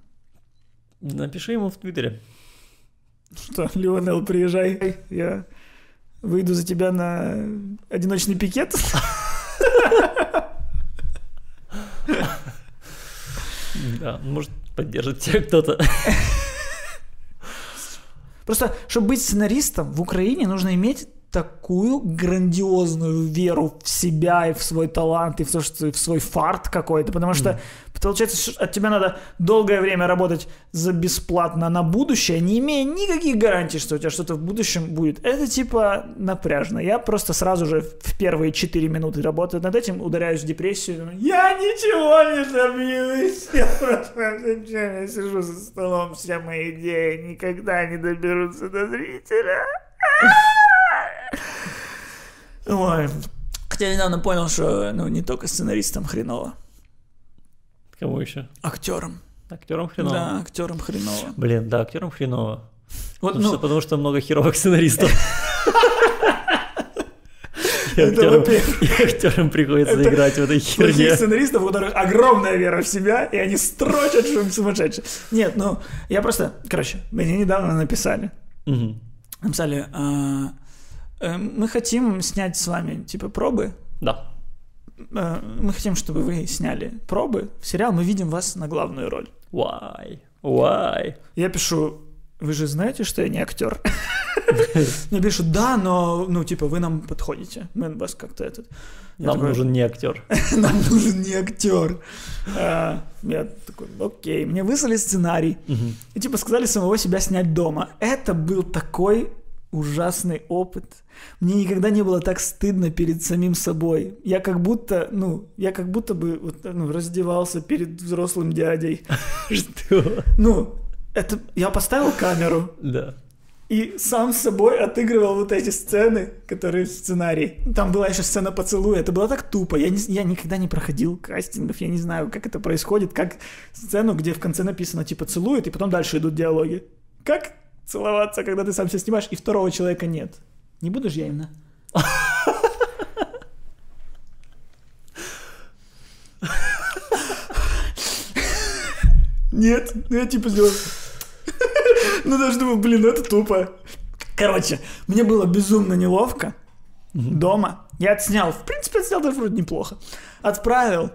Напиши ему в Твиттере. Что, Лионел, приезжай, я выйду за тебя на одиночный пикет. Да, может, поддержит тебя кто-то. Просто, чтобы быть сценаристом в Украине, нужно иметь такую грандиозную веру в себя и в свой талант, и в, то, что, и в свой фарт какой-то, потому что получается, что от тебя надо долгое время работать за бесплатно на будущее, не имея никаких гарантий, что у тебя что-то в будущем будет. Это типа напряжно. Я просто сразу же в первые 4 минуты работы над этим ударяюсь в депрессию. думаю, Я ничего не добьюсь. Я просто зачем я сижу за столом, все мои идеи никогда не доберутся до зрителя. Ой. Хотя я недавно понял, что ну, не только сценаристам хреново, Кому еще? актерам. Актерам хреново. Да, актерам хреново. Блин, да, актерам хреново. Вот, Потому, ну, что, потому что много херовых сценаристов. И актерам, во-первых. и актерам приходится Это играть в этой херне. сценаристов, у которых огромная вера в себя, и они строчат, что им сумасшедшие. Нет, ну, я просто... Короче, мне недавно написали. Мгм. Написали, а, мы хотим снять с вами, типа, пробы. Да. Э, Мы хотим, чтобы вы сняли пробы в сериал, мы видим вас на главную роль. Why? Why? Я пишу, вы же знаете, что я не актер? Мне пишут, да, но, ну, типа, вы нам подходите. Мы вас как-то этот... Нам нужен не актер. Нам нужен не актер. Я такой, окей. Мне выслали сценарий. И типа сказали самого себя снять дома. Это был такой ужасный опыт. Мне никогда не было так стыдно перед самим собой. Я как будто, ну, я как будто бы вот, ну, раздевался перед взрослым дядей. Что? Ну, это я поставил камеру Да. и сам с собой отыгрывал вот эти сцены, которые в сценарии. Там была еще сцена поцелуя. Это было так тупо. Я, не, я никогда не проходил кастингов. Я не знаю, как это происходит. Как сцену, где в конце написано типа целует, и потом дальше идут диалоги. Как целоваться, когда ты сам себя снимаешь, и второго человека нет. Не буду же я именно. Нет, ну я типа сделал. Ну даже думал, блин, ну это тупо. Короче, мне было безумно неловко дома. Я отснял, в принципе, отснял даже вроде неплохо. Отправил.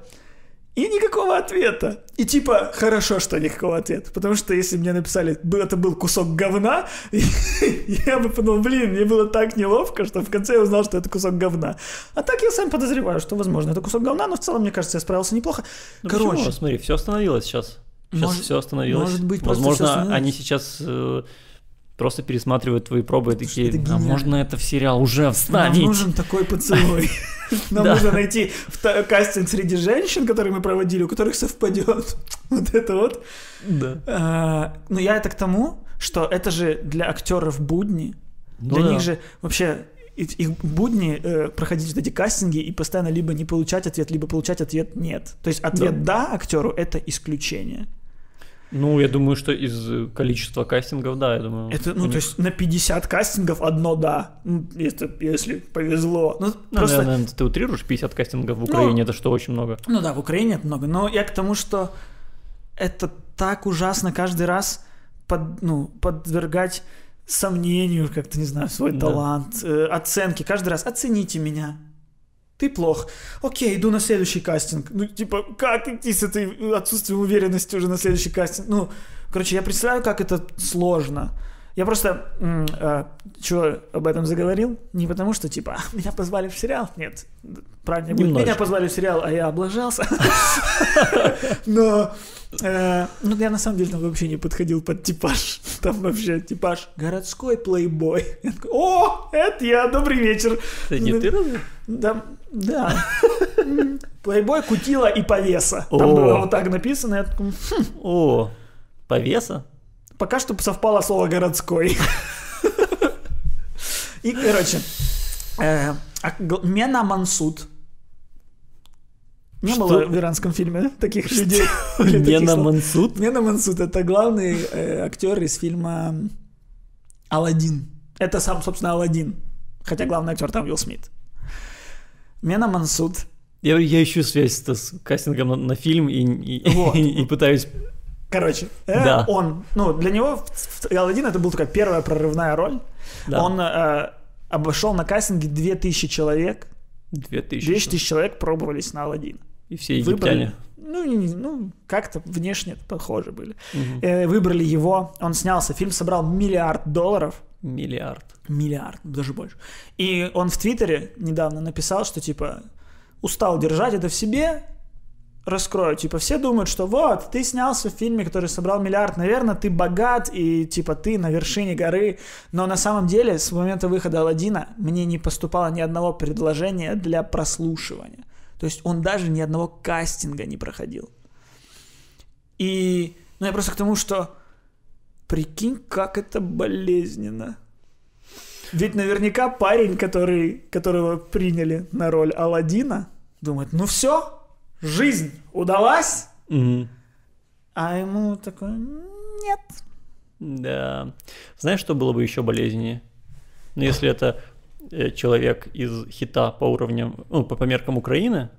И никакого ответа. И типа, хорошо, что никакого ответа. Потому что если мне написали, «Бы- это был кусок говна, я бы подумал, блин, мне было так неловко, что в конце я узнал, что это кусок говна. А так я сам подозреваю, что, возможно, это кусок говна, но в целом, мне кажется, я справился неплохо. Ну, Короче, почему? смотри, все остановилось сейчас. Сейчас Может- все остановилось. может быть, Возможно, они сейчас э, просто пересматривают твои пробы и такие, а можно это в сериал уже нам вставить? нужен такой поцелуй. Нам Да. нужно найти кастинг среди женщин, которые мы проводили, у которых совпадет. Вот это вот. Да. А, Но я это к тому, что это же для актеров будни. Ну Для да. них же вообще их будни э, проходить вот эти кастинги и постоянно либо не получать ответ, либо получать ответ нет. То есть ответ да, актеру это исключение. Ну, я думаю, что из э, количества кастингов, да, я думаю. Это, ну, них- то есть на 50 кастингов одно да. Ну, Если, повезло. Ну, Ну, просто наверное, ты утрируешь 50 кастингов в Украине, это что, очень много? Ну да, в Украине это много. Но я к тому, что это так ужасно каждый раз под, ну, подвергать сомнению, как-то, не знаю, свой Да. талант, э, оценки. Каждый раз оцените меня. Ты плох. Окей, иду на следующий кастинг. Ну, типа, как идти с этой отсутствием уверенности уже на следующий кастинг? Ну, короче, я представляю, как это сложно. Я просто, что об этом заговорил? Не потому, что, типа, «А, меня позвали в сериал. Нет, правильно будет. Меня Немножечко. позвали в сериал, а я облажался. Но, э, ну, я на самом деле там вообще не подходил под типаж. Там вообще типаж городской плейбой. О, это я, добрый вечер. Это не Ну, ты разве? Да, да. Плейбой, кутила и повеса. Там было вот так написано. «Хм, О, повеса? Пока что совпало слово городской. И, короче, э, а Мена Мансуд. Не было в иранском фильме таких людей. слов. Мансуд? Мена Мансуд это главный э, актер из фильма Алладин. Это сам, собственно, Алладин. Хотя главный актер там Уилл Смит. Мена Мансуд. Я, я ищу связь с кастингом на, на фильм и, и, Вот. и- и пытаюсь... Короче, э, Да. он, ну, для него Алладин это была такая первая прорывная роль. Да, Он э, обошел на кастинге 2000 человек. 2000. 2000 человек пробовались на Алладин. И все египтяне. Ну, не- не- ну, как-то внешне похожи были. Мгм. Э, выбрали его, он снялся, фильм собрал миллиард долларов. Миллиард. Миллиард, даже больше. И он в Твиттере недавно написал, что типа устал держать это в себе, раскрою. Типа все думают, что вот, ты снялся в фильме, который собрал миллиард, наверное, ты богат и типа ты на вершине горы. Но на самом деле с момента выхода Алладина мне не поступало ни одного предложения для прослушивания. То есть он даже ни одного кастинга не проходил. И ну я просто к тому, что прикинь, как это болезненно. Ведь наверняка парень, который, которого приняли на роль Алладина, думает, ну все, жизнь удалась, Мгм. а ему такой, нет. Да. Знаешь, что было бы еще болезненнее? Ну, если это э, человек из хита по уровням, ну, по, по меркам Украины,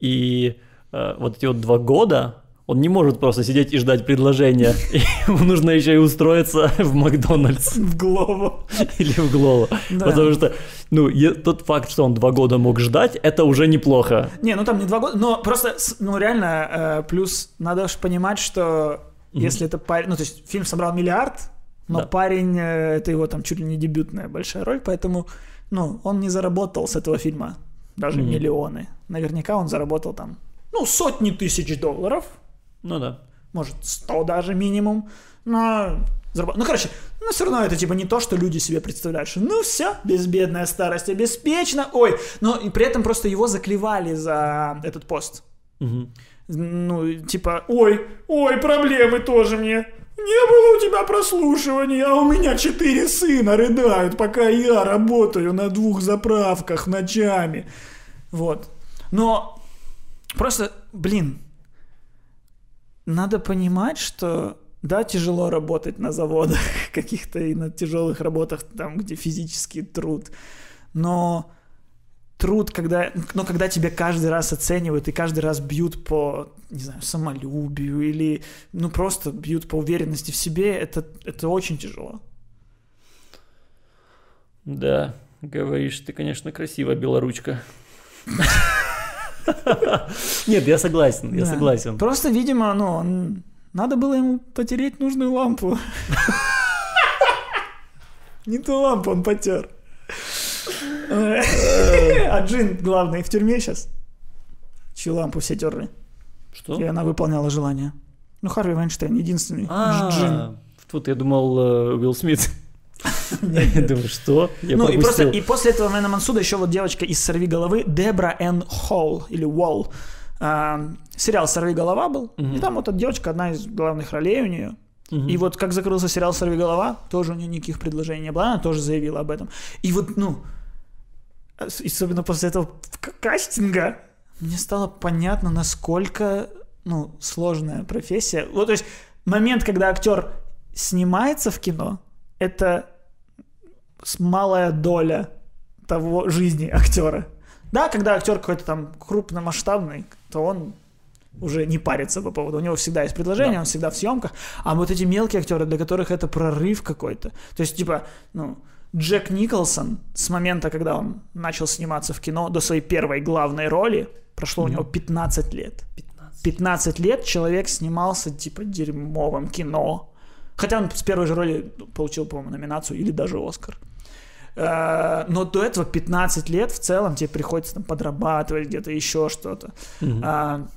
и э, вот эти вот два года он не может просто сидеть и ждать предложения. Ему нужно еще и устроиться в Макдональдс В голову. или в Глово. Да. Потому что, ну, тот факт, что он два года мог ждать, это уже неплохо. Не, ну там не два года, но просто, ну реально, э, плюс надо же понимать, что если это парень, ну то есть фильм собрал миллиард, но Да. парень, э, это его там чуть ли не дебютная большая роль, поэтому, ну, он не заработал с этого фильма даже Мгм. миллионы. Наверняка он заработал там, ну, сотни тысяч долларов, Ну да. может, 100 даже минимум, но... заработ- Ну, короче, но все равно это типа не то, что люди себе представляют, что ну все, безбедная старость обеспечена, ой, но и при этом просто его заклевали за этот пост. Мгм. Ну, типа, ой, ой, проблемы тоже мне. Не было у тебя прослушивания, а у меня четыре сына рыдают, пока я работаю на двух заправках ночами. Вот. Но просто, блин, надо понимать, что да, тяжело работать на заводах каких-то и на тяжелых работах, там, где физический труд. Но труд, когда, но когда тебя каждый раз оценивают и каждый раз бьют по, не знаю, самолюбию или, ну, просто бьют по уверенности в себе, это, это очень тяжело. Да, говоришь, ты, конечно, красивая белоручка. Нет, я согласен, я согласен. Просто, видимо, ну, надо было ему потереть нужную лампу. Не ту лампу он потер. А Джин, главный, в тюрьме сейчас. Чью лампу все терли. Что? И она выполняла желание. Ну, Харви Вайнштейн, единственный. Джин. А, тут я думал э, Уилл Смит. Я думаю, что? Я Ну и просто и после этого Мэна Мансуда еще вот девочка из «Сорви головы» Дебра Н. Холл или Уолл. А, сериал «Сорви голова» был. И там вот эта девочка, одна из главных ролей у нее. И вот как закрылся сериал «Сорви голова», тоже у нее никаких предложений не было, она тоже заявила об этом. И вот, ну, ос- особенно после этого кастинга, мне стало понятно, насколько, ну, сложная профессия. Вот, то есть, момент, когда актер снимается в кино, это малая доля того жизни актера. Да, когда актер какой-то там крупномасштабный, то он уже не парится по поводу. У него всегда есть предложение, Да. он всегда в съемках. А вот эти мелкие актеры, для которых это прорыв какой-то. То есть, типа, ну, Джек Николсон с момента, когда он начал сниматься в кино, до своей первой главной роли, прошло у него 15 лет. 15. 15 лет человек снимался, типа, дерьмовым кино. Хотя он с первой же роли получил, по-моему, номинацию или даже Оскар. Э, Но до этого 15 лет в целом тебе приходится там подрабатывать где-то еще что-то. Мгм. А,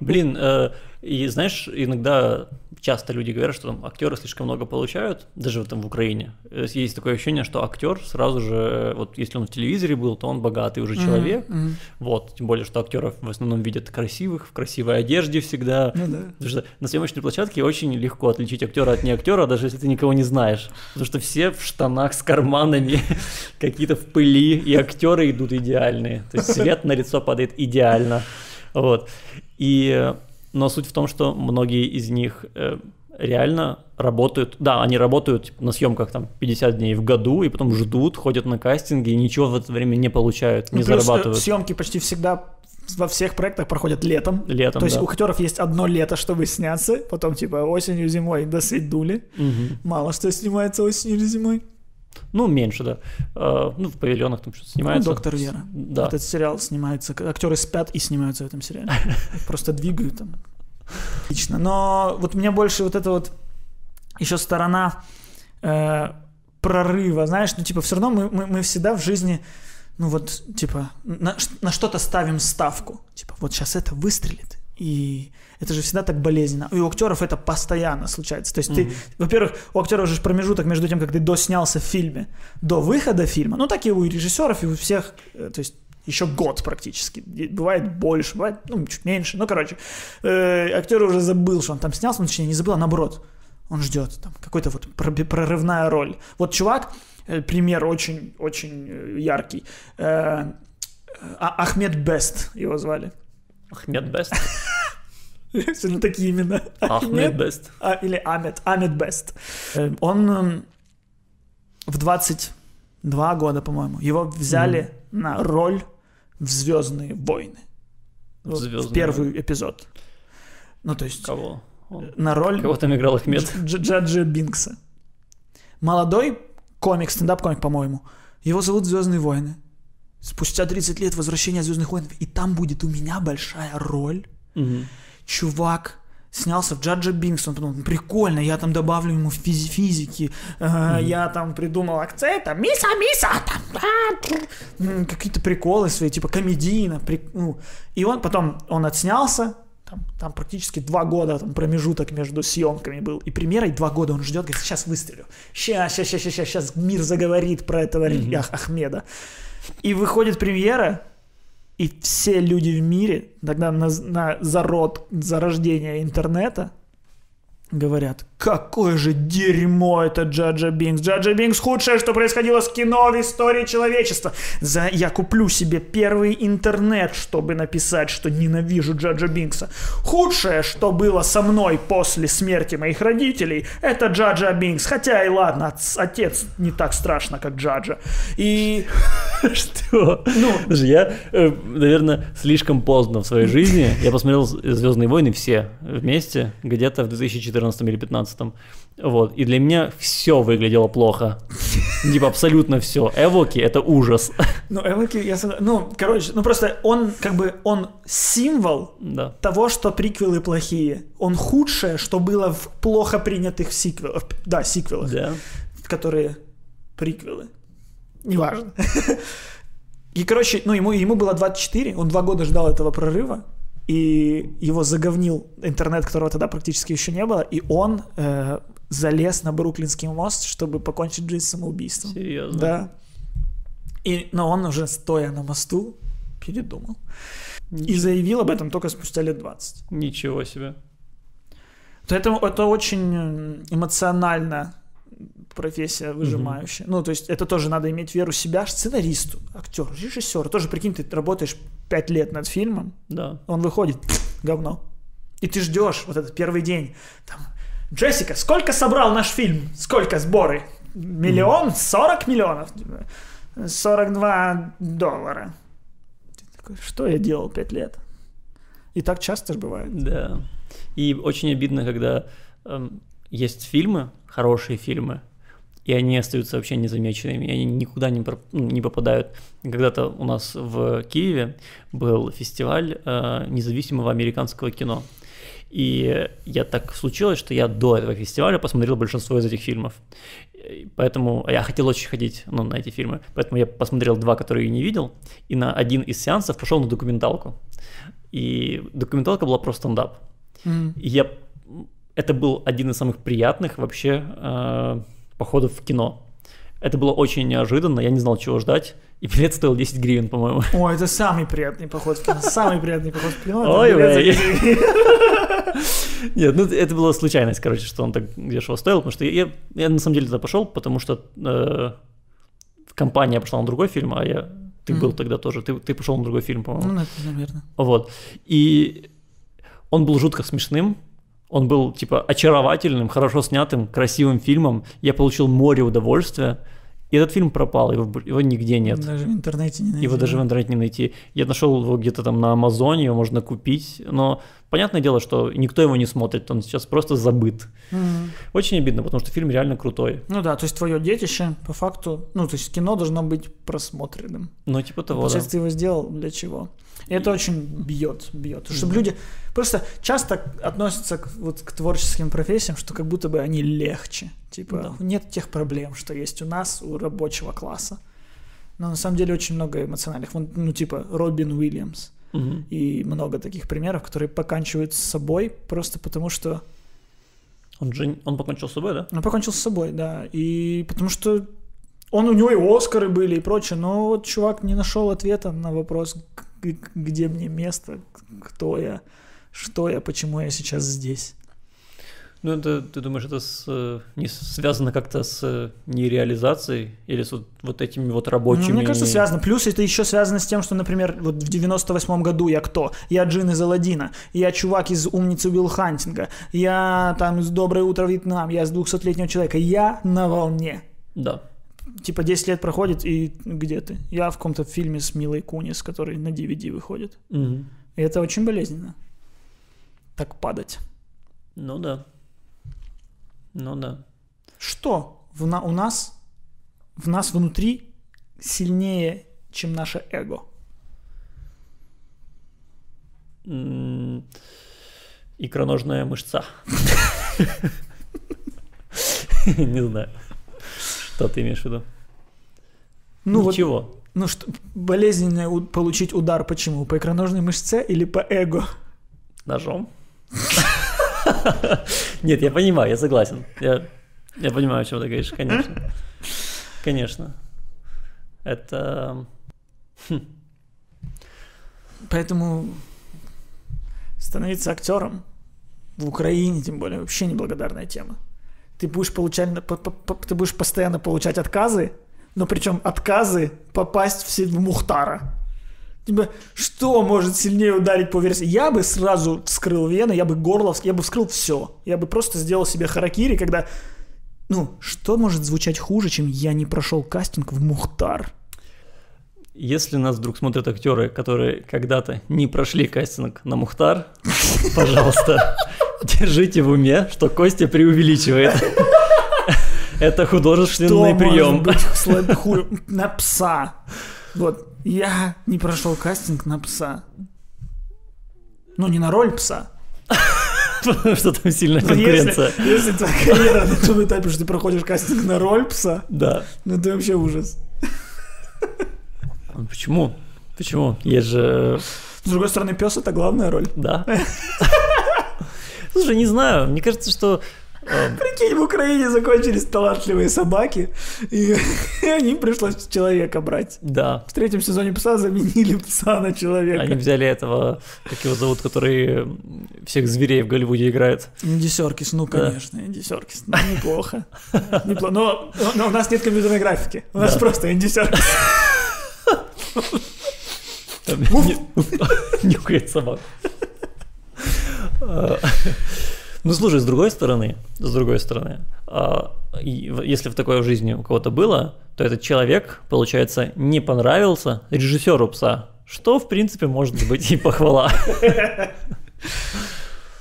Блин, э, и знаешь, иногда часто люди говорят, что там актеры слишком много получают, даже там в Украине. Есть такое ощущение, что актер сразу же, вот если он в телевизоре был, то он богатый уже человек. мгм. Вот, тем более, что актеров в основном видят красивых, в красивой одежде всегда. Ну да. Потому что на съемочной площадке очень легко отличить актера от не актера, даже если ты никого не знаешь. Потому что все в штанах с карманами, какие-то в пыли, и актеры идут идеальные. То есть свет на лицо падает идеально. Вот. И, э, но суть в том, что многие из них э, реально работают, да, они работают типа, на съемках там 50 дней в году, и потом ждут, ходят на кастинги, и ничего в это время не получают, не Ну, плюс, э, зарабатывают. съемки почти всегда во всех проектах проходят летом. Летом, То есть да. у актеров есть одно лето, чтобы сняться, потом типа осенью, зимой до свидули. Мгм. Мало что снимается осенью или зимой. Ну, меньше, да. Э, ну, в павильонах там что-то снимается. Ну, «Доктор Вера». Да. Этот сериал снимается, актеры спят и снимаются в этом сериале. Просто двигают там. Отлично. Но вот мне больше вот эта вот еще сторона э, прорыва, знаешь, ну типа все равно мы, мы, мы всегда в жизни, ну вот типа на что-то ставим ставку. Типа вот сейчас это выстрелит. И это же всегда так болезненно. И у актеров это постоянно случается. То есть ты, во-первых, у актеров же промежуток между тем, как ты доснялся в фильме, до выхода фильма, ну так и у режиссеров, и у всех, э, то есть еще год практически. Бывает больше, бывает ну, чуть меньше. Ну, короче, э, актер уже забыл, что он там снялся, ну, точнее, не забыл, а наоборот. Он ждет там какой-то вот прорывная роль. Вот чувак, э, пример очень, очень э, яркий. Э, А- Ахмед Бест его звали. Ахмед Бест. Сегодня такие имена. Ахмед Бест. А, или Амет, Амет Бест. Э, Он эм, в 22 года, по-моему, его взяли на роль в Звездные войны. Вот «Звездные в первый эпизод. Ну, то есть Кого? Он- на роль Кого там играл Ахмед? Дж- Джаджа Бинкса. Молодой комик, стендап-комик, по-моему. Его зовут Звездные войны. Спустя 30 лет возвращение Звездных войн. И там будет у меня большая роль Мгм. Чувак снялся в Джаджа Бинкс, он подумал, «Ну, прикольно, я там добавлю ему физи- физики, э, я там придумал акцент, там, миса, миса, там, а, тру». М, какие-то приколы свои, типа комедийно, при- ну. и он потом, он отснялся, там, там практически два года там, промежуток между съемками был, и премьерой два года он ждет, говорит, сейчас выстрелю, сейчас, сейчас, сейчас, сейчас, сейчас мир заговорит про этого Ах- Ахмеда. И выходит премьера, и все люди в мире, тогда на, на зарод, зарождение интернета, говорят, какое же дерьмо это Джаджа Бинкс. Джаджа Бинкс худшее, что происходило с кино в истории человечества. За... Я куплю себе первый интернет, чтобы написать, что ненавижу Джаджа Бинкса. Худшее, что было со мной после смерти моих родителей, это Джаджа Бинкс. Хотя и ладно, отец не так страшно, как Джаджа. И Что? Слушай, я, э, наверное, слишком поздно в своей жизни. Я посмотрел Звездные войны все вместе, где-то в 2014 или 2015. Вот. И для меня все выглядело плохо. Типа абсолютно все. Эвоки это ужас. Ну, Эвоки, я Ну, короче, ну просто он как бы он символ Да. того, что приквелы плохие. Он худшее, что было в плохо принятых сиквелах. Да, сиквелах, Да. которые приквелы. Неважно. И, короче, ну, ему, ему было 24, он два года ждал этого прорыва, и его заговнил интернет, которого тогда практически еще не было, и он э, залез на Бруклинский мост, чтобы покончить жизнь самоубийством. Серьезно. Да. И, но он уже стоя на мосту передумал. И заявил об этом только спустя лет 20. Ничего себе. То Это, это очень эмоционально профессия выжимающая. Ну, то есть это тоже надо иметь веру в себя, сценаристу, актеру, режиссеру. Тоже, прикинь, ты работаешь 5 лет над фильмом, Да. он выходит, говно. И ты ждешь вот этот первый день. Там, Джессика, сколько собрал наш фильм? Сколько сборы? Миллион? 40 миллионов? 42 доллара. Ты такой, что я делал 5 лет? И так часто же бывает. Да. И очень обидно, когда эм, есть фильмы, хорошие фильмы, и они остаются вообще незамеченными, и они никуда не, проп- ну, не попадают. Когда-то у нас в Киеве был фестиваль э, независимого американского кино. И я так случилось, что я до этого фестиваля посмотрел большинство из этих фильмов. Поэтому я хотел очень ходить ну, на эти фильмы. Поэтому я посмотрел два, которые я не видел, и на один из сеансов пошел на документалку. И документалка была про стендап. Мгм. И я... Это был один из самых приятных вообще э, походов в кино. Это было очень неожиданно, я не знал, чего ждать. И билет стоил 10 гривен, по-моему. Ой, это самый приятный поход в кино. Самый приятный поход в кино. Ой, ой. 10 гривен. Нет, ну это была случайность, короче, что он так дешево стоил, потому что я, я на самом деле туда пошел, потому что э, компания пошла на другой фильм, а я... Ты Мгм. был тогда тоже, ты, ты пошел на другой фильм, по-моему. Ну, это, наверное. Вот. И он был жутко смешным. Он был, типа, очаровательным, хорошо снятым, красивым фильмом. Я получил море удовольствия. И этот фильм пропал, его, его нигде нет. Даже в интернете не найти. Его даже в интернете не найти. Я нашел его где-то там на Амазоне, его можно купить. Но понятное дело, что никто его не смотрит, он сейчас просто забыт. Мгм. Очень обидно, потому что фильм реально крутой. Ну да, то есть твое детище, по факту, ну, то есть кино должно быть просмотренным. Ну, типа того, да. Получается, ты его сделал для чего? И это очень бьет, бьет. Чтобы люди просто часто относятся к, вот, к творческим профессиям, что как будто бы они легче. Типа, Да. нет тех проблем, что есть у нас, у рабочего класса. Но на самом деле очень много эмоциональных. Вон, ну, типа, Робин Уильямс. Мгм. И много таких примеров, которые поканчивают с собой просто потому, что Он же он покончил с собой, да? Он покончил с собой, да. И потому что он у него и Оскары были и прочее, но вот чувак не нашел ответа на вопрос, где мне место, кто я, что я, почему я сейчас здесь. Ну, это, ты думаешь, это с, э, не связано как-то с э, нереализацией или с вот, вот этими вот Ну, рабочими... мне кажется, связано. Плюс это еще связано с тем, что, например, вот в 98 году я кто? Я Джин из Аладдина, я чувак из «Умницы Уилл Хантинга», я там из «Доброе утро, Вьетнам», я из «200-летнего человека». Я на волне. Да. Типа 10 лет проходит, и где ты? Я в каком-то фильме с Милой Кунис, который на DVD выходит. Мгм. И это очень болезненно. Так падать. Ну да. Ну да. Что в на- у нас, в нас внутри сильнее, чем наше эго? Икроножная мышца. Не знаю. Что ты имеешь в виду? Ну вот, Ничего. ну что, болезненно у- получить удар почему? По икроножной мышце или по эго? Ножом? Нет, я понимаю, я согласен. Я, я понимаю, о чем ты говоришь, конечно. Конечно. Это... Поэтому становиться актером в Украине, тем более, вообще неблагодарная тема. Ты будешь получать, по- по- по- ты будешь постоянно получать отказы, но причем отказы попасть в, в Мухтара. Типа, что может сильнее ударить по версии? Я бы сразу вскрыл вены, я бы горловский, я бы вскрыл все. Я бы просто сделал себе харакири, когда... Ну, что может звучать хуже, чем я не прошел кастинг в Мухтар? Если нас вдруг смотрят актеры, которые когда-то не прошли кастинг на Мухтар, пожалуйста, держите в уме, что Костя преувеличивает. Это художественный прием. на пса? Вот, я не прошел кастинг на пса. Ну, не на роль пса. Потому что там сильная конкуренция. Если, если твоя карьера на том этапе, что ты проходишь кастинг на роль пса, Да. ну это вообще ужас. Почему? Почему? Есть же... С другой стороны, пес это главная роль. Да. Слушай, не знаю, мне кажется, что... э, Прикинь, в Украине закончились талантливые собаки, и им пришлось человека брать. Да, В третьем сезоне пса заменили пса на человека. они взяли этого, как его зовут, который всех зверей в Голливуде играет. Инди Серкис, ну Да. конечно, Инди Серкис, ну, неплохо. Неплохо. Но, но у нас нет компьютерной графики, у нас Да. просто Инди Серкис. Нюхает собак. Ну, слушай, с другой стороны, с другой стороны, а, если в такой жизни у кого-то было, то этот человек, получается, не понравился режиссеру пса, что, в принципе, может быть и похвала.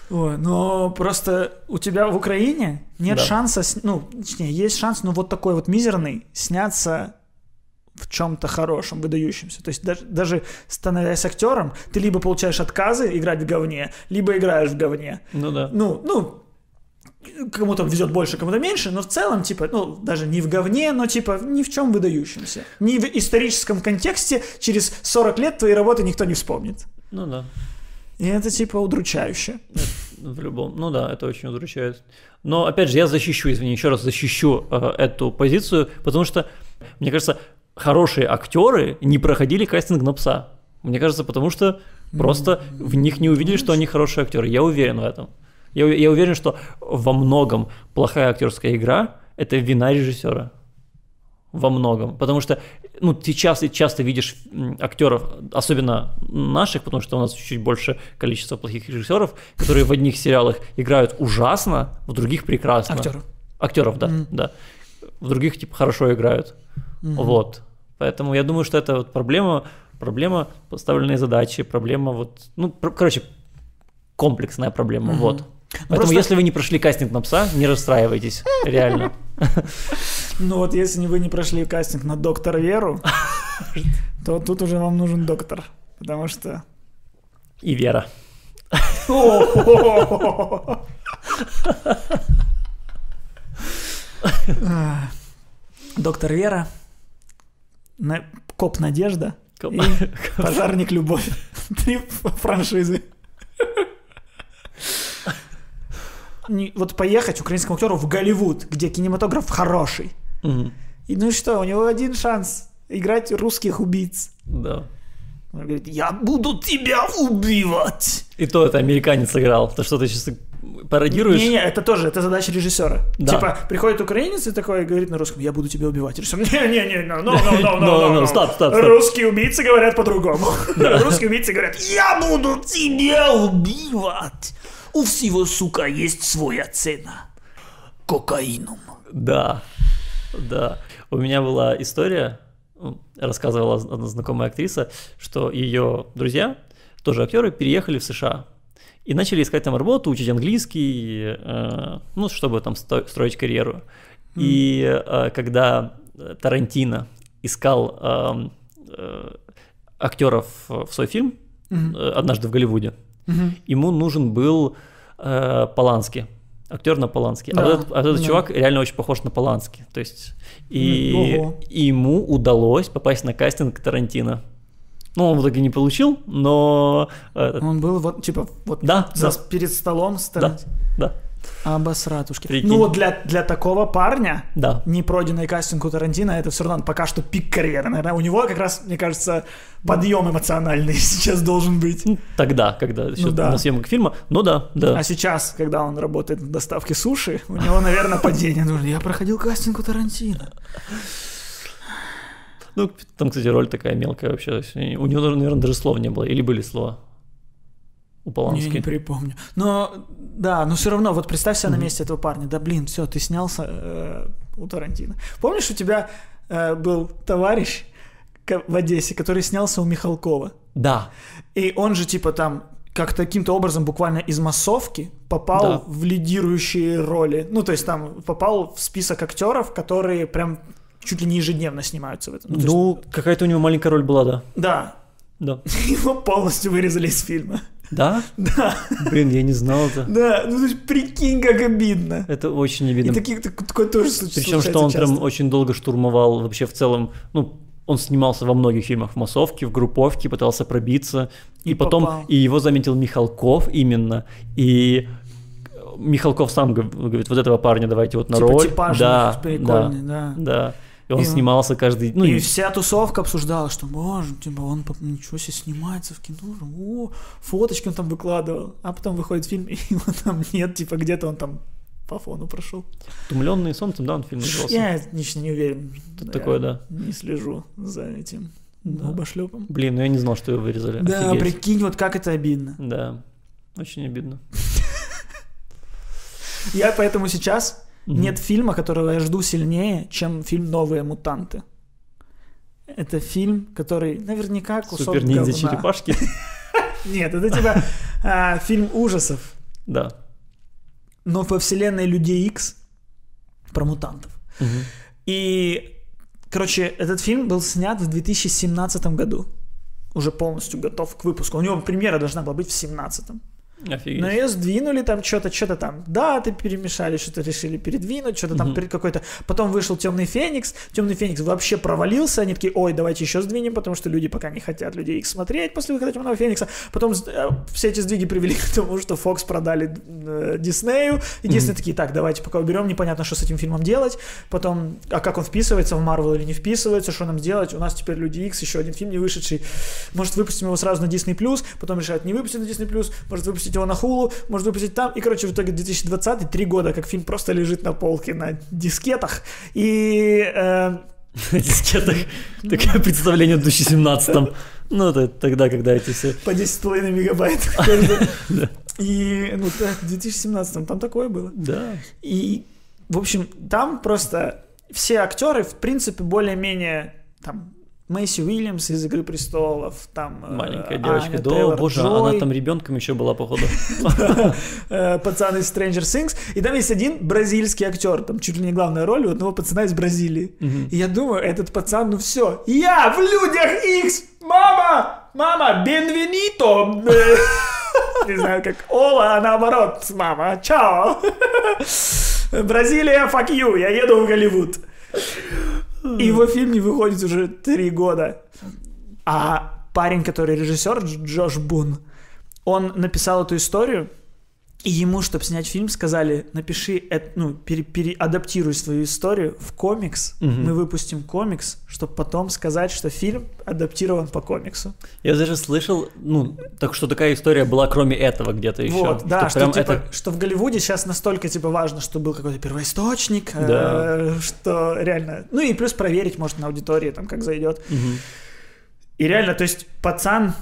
Ой, но просто у тебя в Украине нет Да. шанса, ну, точнее, есть шанс, ну, вот такой вот мизерный, сняться в чем-то хорошем, выдающемся. То есть даже, даже становясь актером, ты либо получаешь отказы играть в говне, либо играешь в говне. Ну да. Ну, ну, кому-то везет больше, кому-то меньше, но в целом, типа, ну, даже не в говне, но, типа, ни в чем выдающемся. Ни в историческом контексте через 40 лет твоей работы никто не вспомнит. Ну да. И это, типа, удручающе. В любом, ну да, это очень удручает. Но опять же, я защищу, извини, еще раз защищу э, эту позицию, потому что, мне кажется, хорошие актеры не проходили кастинг на пса. Мне кажется, потому что просто в них не увидели, что они хорошие актеры. Я уверен в этом. Я, я уверен, что во многом плохая актерская игра это вина режиссера. Во многом. Потому что ну, ты часто, часто видишь актеров, особенно наших, потому что у нас чуть-чуть больше количество плохих режиссеров, которые в одних сериалах играют ужасно, в других прекрасно. Актеров. Актеров, да, Мгм. да. В других, типа, хорошо играют. Вот. Поэтому я думаю, что это вот проблема, проблема поставленной задачи, проблема вот, ну, пр- короче, комплексная проблема, Мгм. вот. Поэтому просто- если вы не прошли кастинг на пса, не расстраивайтесь, реально. Ну вот если вы не прошли кастинг на доктор Веру, то тут уже вам нужен доктор. Потому что... И Вера. А, Доктор Вера, на- Коп Надежда Коп- и Пожарник Любовь. Три франшизы. Не- Вот поехать украинскому актеру в Голливуд, где кинематограф хороший. Мгм. И ну и что, у него один шанс играть русских убийц. Да. Он говорит, я буду тебя убивать. И то это американец сыграл. Ты что, ты сейчас пародируешь? Не-не, это тоже, это задача режиссера. Да. Типа, приходит украинец и такой говорит на русском, я буду тебя убивать. Режиссер, не-не-не, no, no, no, no, No, no, no, no. стоп, стоп, стоп. Русские убийцы говорят по-другому. Русские убийцы говорят, я буду тебя убивать. У всего, сука, есть своя цена. Кокаином. Да, да. У меня была история, рассказывала одна знакомая актриса, что ее друзья, тоже актеры, переехали в США и начали искать там работу, учить английский, э, ну, чтобы там сто- строить карьеру. И э, когда Тарантино искал эм, э, актеров в свой фильм э, однажды в Голливуде, ему нужен был э, Полански. Актер на Полански. А Да, вот этот, а вот этот да. чувак реально очень похож на Полански. То есть и, Ого. и ему удалось попасть на кастинг Тарантино. Ну, он в итоге не получил, но э, Он был вот, типа, вот да, за- да, перед столом да, стоять. да, Обосратушки. Прикинь. Ну вот для, для такого парня да. не пройденный кастинг у Тарантино, это все равно пока что пик карьеры. Наверное, у него как раз, мне кажется, подъем эмоциональный сейчас должен быть. Ну, Тогда, когда еще да. на съемках фильма, ну да, да. А сейчас, когда он работает в доставке суши, у него, наверное, падение. Ну, Я проходил кастинг у Тарантино. Ну, там, кстати, роль такая мелкая вообще. У него, наверное, даже слов не было. Или были слова у Я Полански. не припомню. Но, да, но все равно, вот представь себя на месте этого парня. Да, блин, все, ты снялся э, у Тарантино. Помнишь, у тебя э, был товарищ, в Одессе, который снялся у Михалкова. Да. И он же типа там как каким-то образом буквально из массовки попал Да. в лидирующие роли. Ну, то есть там попал в список актеров, которые прям чуть ли не ежедневно снимаются в этом. Ну, то есть- Ну, какая-то у него маленькая роль была, да. да. Да. Его полностью вырезали из фильма. Да? Да, Блин, я не знал это. да. Ну, то есть прикинь, как обидно. Это очень И обидно. такие, так- такое тоже случ- Причем, случается что он часто. прям очень долго штурмовал вообще в целом, ну, он снимался во многих фильмах в массовке, в групповке, пытался пробиться, и, И потом, попал. и его заметил Михалков именно, и Михалков сам гов- говорит, вот этого парня давайте вот на Типа роль. типажный, да, прикольный, да. да, да. И он И снимался каждый, ну, и и- вся тусовка обсуждала, что, боже, типа, он ничего себе снимается в кино, о, фоточки он там выкладывал, а потом выходит фильм, и его там нет, типа, где-то он там по фону прошел. «Утомленный солнцем», да, он фильм назывался? Я лично не уверен. Я такое, да. Не слежу за этим Да. губошлепом. Блин, ну я не знал, что его вырезали. Да, Офигеть. прикинь, вот как это обидно. Да, очень обидно. Я поэтому сейчас Мгм. нет фильма, которого я жду сильнее, чем фильм «Новые мутанты». Это фильм, который наверняка кусок Супер ниндзя черепашки. Нет, это типа а, фильм ужасов, Да. но во вселенной Людей Икс про мутантов. И, короче, этот фильм был снят в 2017 году. Уже полностью готов к выпуску. У него премьера должна была быть в 2017. Офигеть. Но ее сдвинули там что-то, что-то там даты перемешали, что-то решили передвинуть, что-то там перед какой-то... Потом вышел Темный Феникс, Темный Феникс вообще провалился, они такие, ой, давайте еще сдвинем, потому что люди пока не хотят людей их смотреть после выхода Темного Феникса. Потом э, все эти сдвиги привели к тому, что Фокс продали э, Диснею, и Дисней Мгм. такие, так, давайте пока уберем, непонятно, что с этим фильмом делать. Потом, а как он вписывается в Марвел или не вписывается, что нам делать? У нас теперь Люди Икс, еще один фильм не вышедший. Может, выпустим его сразу на Disney+, потом решают не выпустить на Disney+, может выпустить его на Hulu, может выпустить там. И, короче, в итоге 2020, три года, как фильм просто лежит на полке на дискетах. И э, на дискетах. Такое представление в 2017 Ну, это тогда, когда эти все... по 10,5 мегабайт. И, ну, в 2017 там такое было. Да. И, в общем, там просто все актеры, в принципе, более-менее там Мэйси Уильямс из «Игры престолов», там... э, Маленькая девочка. Аня Да, Тейлор боже, Джой, она там ребенком еще была, походу. э, пацан из Stranger Things. И там есть один бразильский актер, там чуть ли не главная роль у одного пацана из Бразилии. И я думаю, этот пацан, ну все, я в людях X, мама, мама, бенвенито. Не знаю, как Ола, а наоборот, мама, чао. Бразилия, fuck you, я еду в Голливуд. И его фильм не выходит уже три года. А парень, который режиссер, Дж- Джош Бун, он написал эту историю, и ему, чтобы снять фильм, сказали, напиши, ну, пере- переадаптируй свою историю в комикс, Мгм. мы выпустим комикс, чтобы потом сказать, что фильм адаптирован по комиксу. Я даже слышал, ну, так что такая история была, кроме этого где-то еще. Вот, да, что, прям типа, это- что в Голливуде сейчас настолько типа важно, что был какой-то первоисточник, Да. э, что реально, ну и плюс проверить может на аудитории там как зайдет. Мгм. И реально, то есть пацан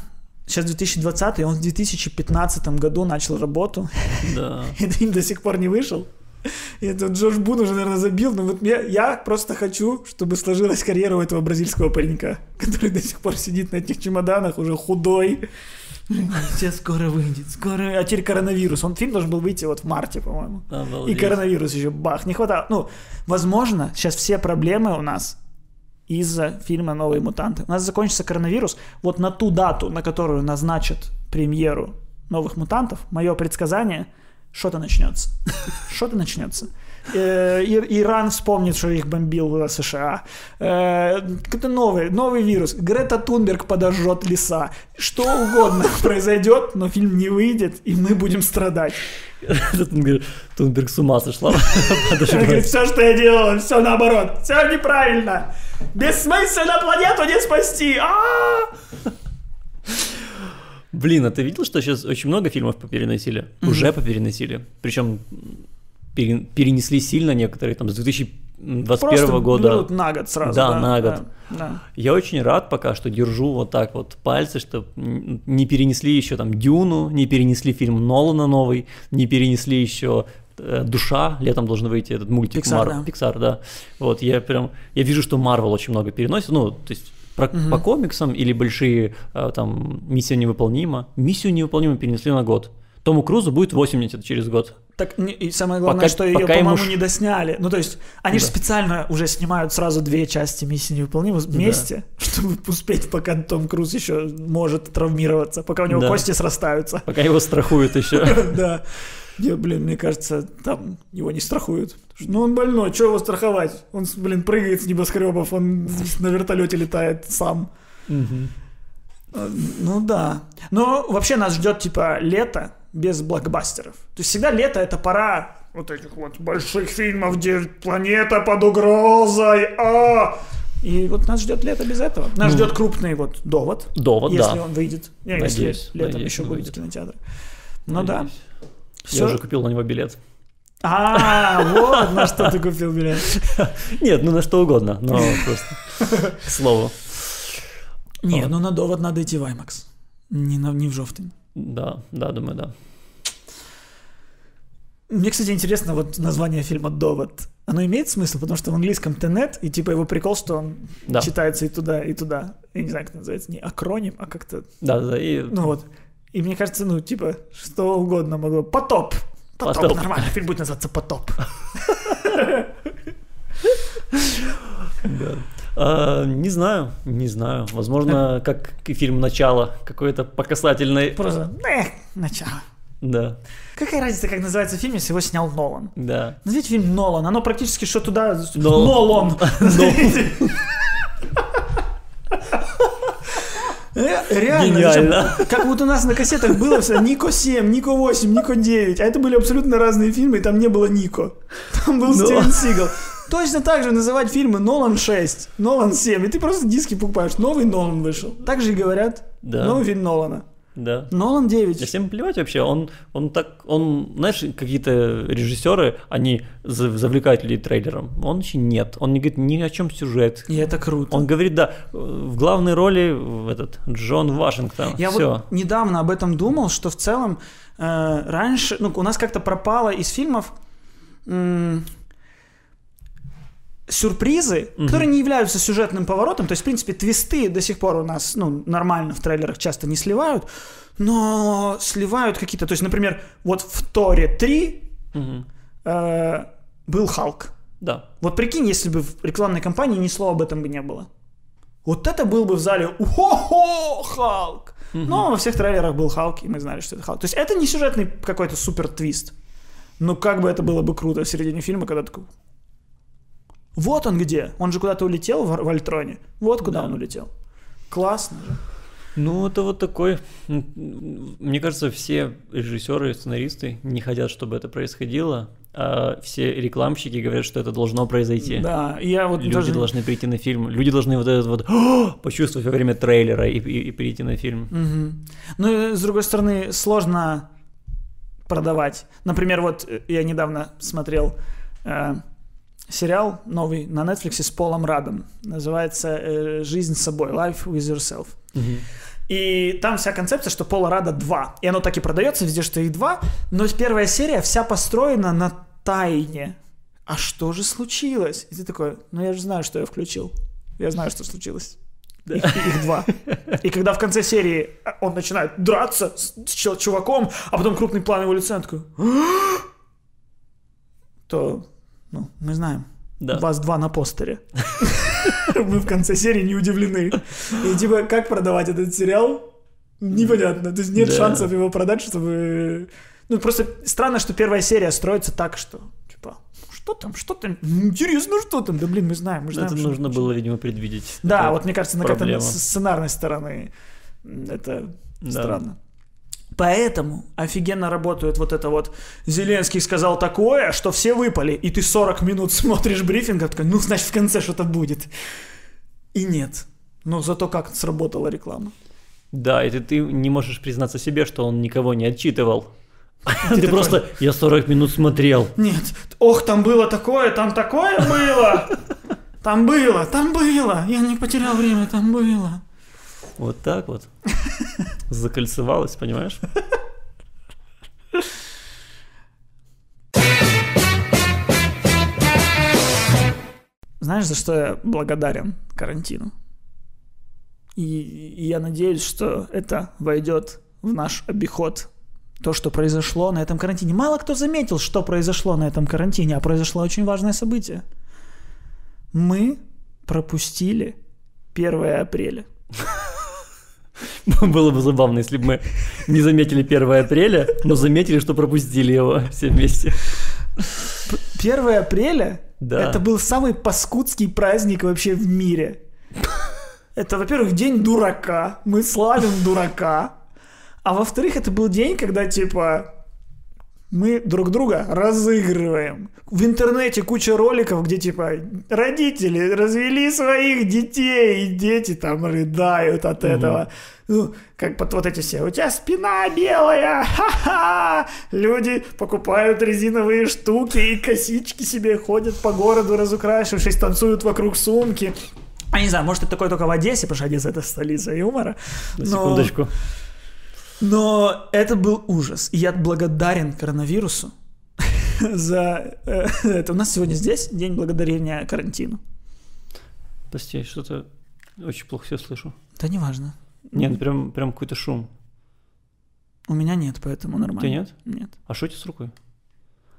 сейчас 2020, он в 2015 году начал работу, Да. и фильм до сих пор не вышел. И это Джош Бун уже, наверное, забил, но вот я, я просто хочу, чтобы сложилась карьера у этого бразильского паренька, который до сих пор сидит на этих чемоданах, уже худой. Сейчас скоро выйдет, скоро... А теперь коронавирус. Он фильм должен был выйти вот в марте, по-моему. И коронавирус еще бах, не хватало. Ну, возможно, сейчас все проблемы у нас из-за фильма «Новые мутанты». У нас закончится коронавирус. Вот на ту дату, на которую назначат премьеру «Новых мутантов», мое предсказание, что-то начнется. Что-то начнется. Э, Иран вспомнит, что их бомбил США. Э, Какой-то новый, новый вирус. Грета Тунберг подожжет леса. Что угодно произойдет, но фильм не выйдет, и мы будем страдать. Тунберг с ума сошла. Она говорит, все, что я делала, все наоборот, все неправильно. Бессмысленно планету не спасти. А! Блин, а ты видел, что сейчас очень много фильмов попереносили? Уже попереносили. Причем перенесли сильно некоторые, там, с 2021 Просто года. берут на год сразу. Да, на год. Да, да. Я очень рад пока, что держу вот так вот пальцы, что не перенесли еще там Дюну, не перенесли фильм Нолана новый, не перенесли еще э, Душа, летом должен выйти этот мультик Pixar, Мар- да. Pixar, да. Вот, я прям, я вижу, что Марвел очень много переносит, ну, то есть про- по комиксам или большие э, там «Миссия невыполнима». «Миссию невыполнимую» перенесли на год. Тому Крузу будет 80 через год. Так, и самое главное, Пока- что ее, ему по-моему, ш- не досняли. Ну, то есть, они же Да. специально уже снимают сразу две части миссии невыполнимы вместе, чтобы успеть, пока Том Круз еще может травмироваться, пока у него Да. кости срастаются. Пока его страхуют еще. Да. Не, блин, мне кажется, там его не страхуют. Ну, он больной, что его страховать? Он, блин, прыгает с небоскребов, он на вертолете летает сам. Э, Ну да. Но вообще нас ждет типа лето без блокбастеров. То есть всегда лето это пора вот этих вот больших фильмов, где планета под угрозой. А! И вот нас ждет лето без этого. Нас Ну. ждет крупный вот довод. Довод, если да. он выйдет. Не, Надеюсь, если летом надеюсь, еще выйдет. в кинотеатре. Ну да. Всё. Я уже купил на него билет. А, вот на что ты купил билет. Нет, ну на что угодно, но просто к слову. Не, ну на довод надо идти в IMAX. Не, на, не в Жовтень. Да, да, думаю, да. Мне, кстати, интересно вот название фильма «Довод». Оно имеет смысл, потому что в английском «Тенет», и типа его прикол, что он Да. читается и туда, и туда. Я не знаю, как это называется, не акроним, а как-то, Да, да, и ну вот. И мне кажется, ну, типа, что угодно могло. «Потоп». «Потоп», «Потоп». нормально, фильм будет называться «Потоп». Да. А, не знаю, не знаю. Возможно, как и фильм «Начало», какой-то показательный... Просто, эх, начало. Да, Какая разница, как называется фильм, если его снял Нолан? да. Назовите фильм Нолан, оно практически что туда... Нол- Нолан! Ре- Реально, Гениально. как вот у нас на кассетах было все Нико 7, Нико 8, Нико 9, а это были абсолютно разные фильмы, и там не было Нико. Там был Ну. Стивен Сигал. Точно так же называть фильмы Нолан 6, Нолан 7, и ты просто диски покупаешь. Новый Нолан вышел. Так же и говорят. Да. Новый фильм Нолана. Да. Нолан 9. Да всем плевать вообще, он, он так, он, знаешь, какие-то режиссеры, они за- завлекают людей трейлером, он вообще нет, он не говорит ни о чем сюжет, И это круто. он говорит, да, в главной роли этот Джон Вашингтон, Я все, вот недавно об этом думал, что в целом э, раньше, ну, у нас как-то пропало из фильмов м, сюрпризы, которые не являются сюжетным поворотом. То есть, в принципе, твисты до сих пор у нас, ну, нормально в трейлерах часто не сливают, но сливают какие-то... То есть, например, вот в Торе 3 э, был Халк. да, Вот прикинь, если бы в рекламной кампании ни слова об этом бы не было. Вот это был бы в зале «Ухо-хо, Халк!» Но во всех трейлерах был Халк, и мы знали, что это Халк. То есть это не сюжетный какой-то супер твист. Но как бы это было бы круто в середине фильма, когда такой... Вот он где. Он же куда-то улетел в, в Альтроне. Вот куда Да. он улетел. Классно же. Ну, это вот такой... Мне кажется, все режиссеры и сценаристы не хотят, чтобы это происходило, а все рекламщики говорят, что это должно произойти. Да, я вот Люди даже... должны прийти на фильм, люди должны вот этот вот «О!» почувствовать во время трейлера и, и- и прийти на фильм. Мгм. Ну, и, с другой стороны, сложно продавать. Например, вот э, я недавно смотрел э, сериал новый на Netflix с Полом Радом. Называется э, «Жизнь с собой», «Life with yourself». И там вся концепция, что Пола Рада два. И оно так и продается везде, что их два. Но первая серия вся построена на тайне. А что же случилось? И ты такой, ну я же знаю, что я включил. Я знаю, что случилось. Их, их два. И когда в конце серии он начинает драться с чел- чуваком, а потом крупный план его лица, он такой, «А!» то ну, мы знаем. Да. Вас два на постере. Мы в конце серии не удивлены. И типа, как продавать этот сериал? Непонятно. То есть нет Да. шансов его продать, чтобы... Ну, просто странно, что первая серия строится так, что, типа, что там, что там, интересно, что там. Да, блин, мы знаем, мы знаем. Это нужно там. было, видимо, предвидеть. Да, вот мне кажется, на как-то проблема. с сценарной стороны это Да. странно. Поэтому офигенно работает вот это вот Зеленский сказал такое, что все выпали, и ты 40 минут смотришь брифинг, а такой, ну, значит, в конце что-то будет. И нет. Но зато как сработала реклама. Да, и ты, ты не можешь признаться себе, что он никого не отчитывал. Ты такой- просто, я 40 минут смотрел. Нет, ох, там было такое, там такое было. Там было, там было. Я не потерял время, там было. Вот так вот. Закольцевалось, понимаешь? Знаешь, за что я благодарен карантину? И я надеюсь, что это войдет в наш обиход. То, что произошло на этом карантине. Мало кто заметил, что произошло на этом карантине, а произошло очень важное событие. Мы пропустили 1 апреля. Было бы забавно, если бы мы не заметили 1 апреля, но заметили, что пропустили его все вместе. 1 апреля Да. это был самый паскудский праздник вообще в мире. Это, во-первых, день дурака. Мы славим дурака. А во-вторых, это был день, когда, типа, мы друг друга разыгрываем. В интернете куча роликов, где, типа, родители развели своих детей, и дети там рыдают от этого. Ну, как вот, вот эти все. У тебя спина белая, ха-ха! Люди покупают резиновые штуки и косички себе ходят по городу, разукрашившись, танцуют вокруг сумки. А не знаю, может, это такое только в Одессе, потому что Одесса это столица юмора. На секундочку. но это был ужас. И я благодарен коронавирусу за э, это. У нас сегодня здесь день благодарения карантину. Прости, что-то очень плохо все слышу. Да неважно. Нет, прям, прям какой-то шум. У меня нет, поэтому У нормально. тебя нет? Нет. А что у тебя с рукой?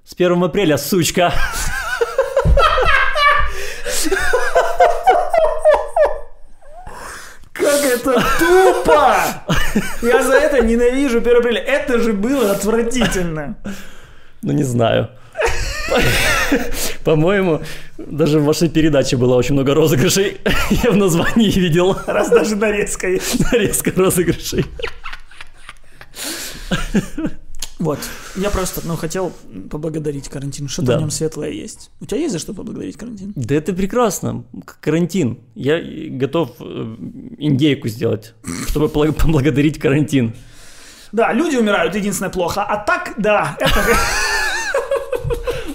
С 1 апреля, сучка! Как это тупо! Я за это ненавижу 1 апреля. Это же было отвратительно. Ну, не знаю. По-моему, даже в вашей передаче было очень много розыгрышей. Я в названии видел Раз даже нарезка есть. нарезка розыгрышей. Вот. Я просто, ну, хотел поблагодарить карантин. Что-то Да. в нем светлое есть. У тебя есть за что поблагодарить карантин? Да это прекрасно. Карантин. Я и готов э, индейку сделать, чтобы поблагодарить карантин. Да, люди умирают, единственное плохо. А так, да, это...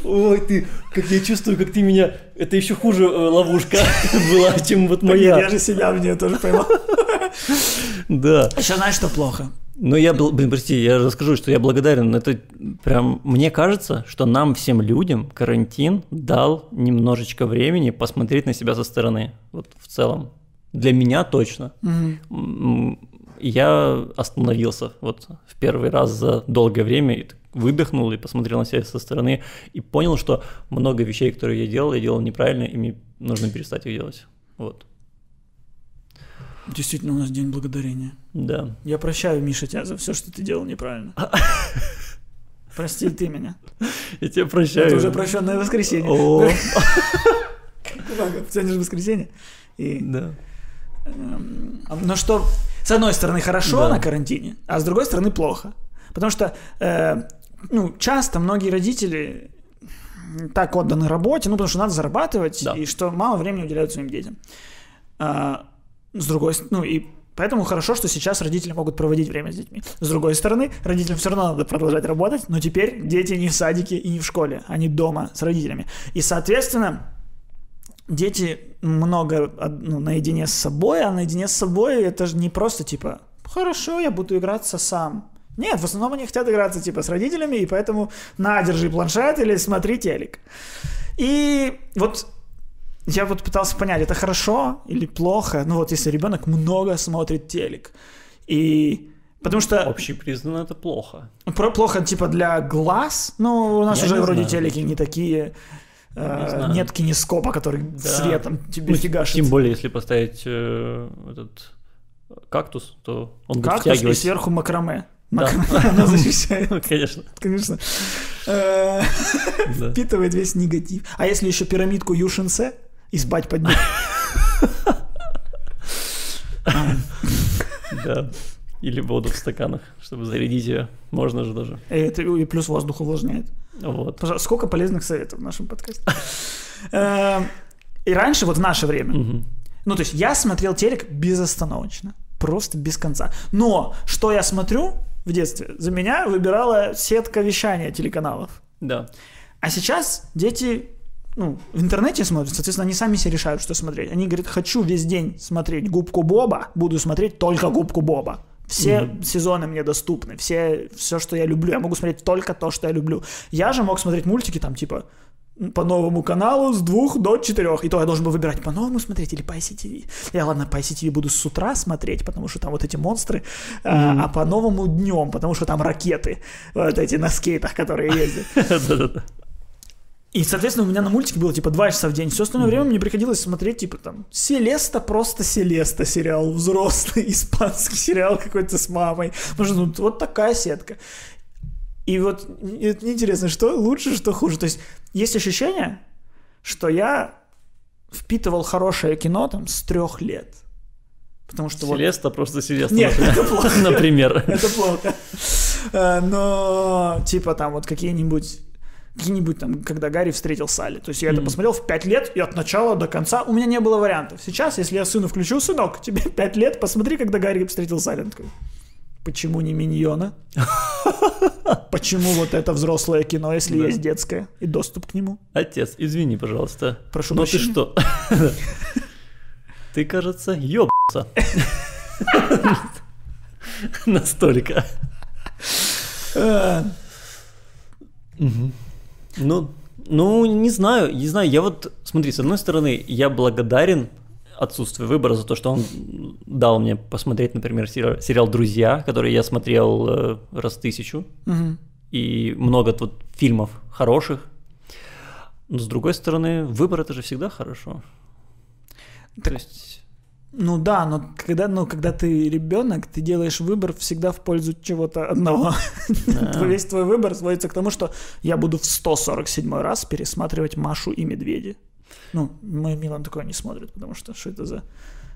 Ой, ты, как я чувствую, как ты меня... Это еще хуже э, ловушка была, чем вот Нет, я моя. же себя в нее тоже поймал. Да. Еще знаешь, что плохо? Но я, был- блин, прости, я расскажу, что я благодарен. Это прям, мне кажется, что нам всем людям карантин дал немножечко времени посмотреть на себя со стороны. Вот в целом. Для меня точно. М, Я остановился вот в первый раз за долгое время, и выдохнул и посмотрел на себя со стороны, и понял, что много вещей, которые я делал, я делал неправильно, и мне нужно перестать их делать. Вот. Действительно, у нас день благодарения. Да. Я прощаю, Миша, тебя за все, что ты делал неправильно. Прости ты меня. Я тебя прощаю. Это уже прощенное воскресенье. О, Сегодня же воскресенье. И, да. эм, но что, с одной стороны, хорошо Да. на карантине, а с другой стороны, плохо. Потому что, э, ну, часто многие родители так отданы работе, ну, потому что надо зарабатывать, Да. и что мало времени уделяют своим детям. А, с другой стороны, ну, и поэтому хорошо, что сейчас родители могут проводить время с детьми. С другой стороны, родителям все равно надо продолжать работать, но теперь дети не в садике и не в школе, они дома с родителями. И, соответственно, дети много ну, наедине с собой, а наедине с собой это же не просто типа «хорошо, я буду играться сам». Нет, в основном они хотят играться типа с родителями, и поэтому на, держи планшет или смотри телек. И вот я вот пытался понять, это хорошо или плохо. Ну вот если ребенок много смотрит телек. И потому что Общепризнанно это плохо. про- плохо типа для глаз. Ну, у нас Я уже вроде знаю. телеки не такие. э, Не нет кинескопа, который Да. светом тебе Ну, фигашит. Тем более, если поставить э, этот кактус, то он будет Кактус и сверху макраме. Да. Макраме она защищает, Ну, Конечно. конечно. Э, Да. Впитывает весь негатив. А если еще пирамидку Юшинсе и спать под ней? Да. Или воду в стаканах, чтобы зарядить ее. Можно же даже. И это и плюс воздух увлажняет. Вот. Пожалуйста, сколько полезных советов в нашем подкасте. Э, И раньше, вот в наше время, ну, то есть я смотрел телек безостановочно, просто без конца. Но что я смотрю в детстве? За меня выбирала сетка вещания телеканалов. Да. А сейчас дети ну, в интернете смотрят, соответственно, они сами себе решают, что смотреть. Они говорят, хочу весь день смотреть губку Боба, буду смотреть только губку Боба. Все сезоны мне доступны, все, все, что я люблю. Я могу смотреть только то, что я люблю. Я же мог смотреть мультики там, типа, по новому каналу с двух до четырех. И то я должен был выбирать по новому смотреть или по ICTV. Я, ладно, по ICTV буду с утра смотреть, потому что там вот эти монстры, а, а по новому днем, потому что там ракеты, вот эти на скейтах, которые ездят. И, соответственно, у меня на мультике было типа два часа в день. Все остальное время мне приходилось смотреть, типа там, Селеста, просто Селеста сериал, взрослый испанский сериал какой-то с мамой. Потому что ну, вот такая сетка. И вот это интересно, что лучше, что хуже. То есть есть ощущение, что я впитывал хорошее кино там с трех лет. Потому что вот... Селеста просто Селеста, Нет, например. это плохо. Например. Это плохо. Э, Но, типа, там вот какие-нибудь какие-нибудь там, когда Гарри встретил Салли. То есть я это посмотрел в 5 лет, и от начала до конца у меня не было вариантов. Сейчас, если я сыну включу, сынок, тебе 5 лет, посмотри, когда Гарри встретил Салли. Он такой, почему не миньона? Почему вот это взрослое кино, если Да. есть детское и доступ к нему? Отец, извини, пожалуйста. Прошу Но ты прощения. что? Ты, кажется, ёбался. Настолько. Э, Ну, ну, не знаю, не знаю. Я вот, смотри, с одной стороны, я благодарен отсутствию выбора за то, что он дал мне посмотреть, например, сериал, «Друзья», который я смотрел э, раз тысячу, мгм. и много тут фильмов хороших. Но с другой стороны, выбор это же всегда хорошо. То есть, Ну да, но когда, ну, когда ты ребенок, ты делаешь выбор всегда в пользу чего-то одного. Да. Весь твой выбор сводится к тому, что я буду в 147 раз пересматривать Машу и Медведи. Ну, мой Милан такое не смотрит, потому что что это за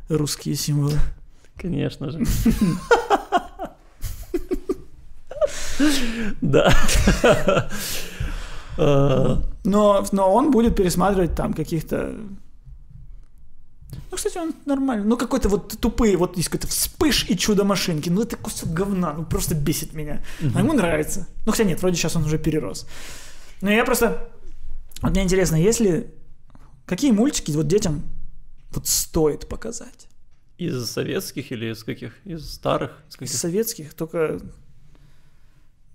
русские символы? конечно же. Да. Но, но он будет пересматривать там каких-то... Ну, кстати, он нормально. Ну, какой-то вот тупые, вот есть какой-то вспыш и чудо-машинки. Ну, это кусок говна, ну, просто бесит меня. А ему нравится. Ну, хотя нет, вроде сейчас он уже перерос. Но я просто... Вот мне интересно, если... Какие мультики вот детям вот стоит показать? Из советских или из каких? Из старых? Из Из каких? советских только...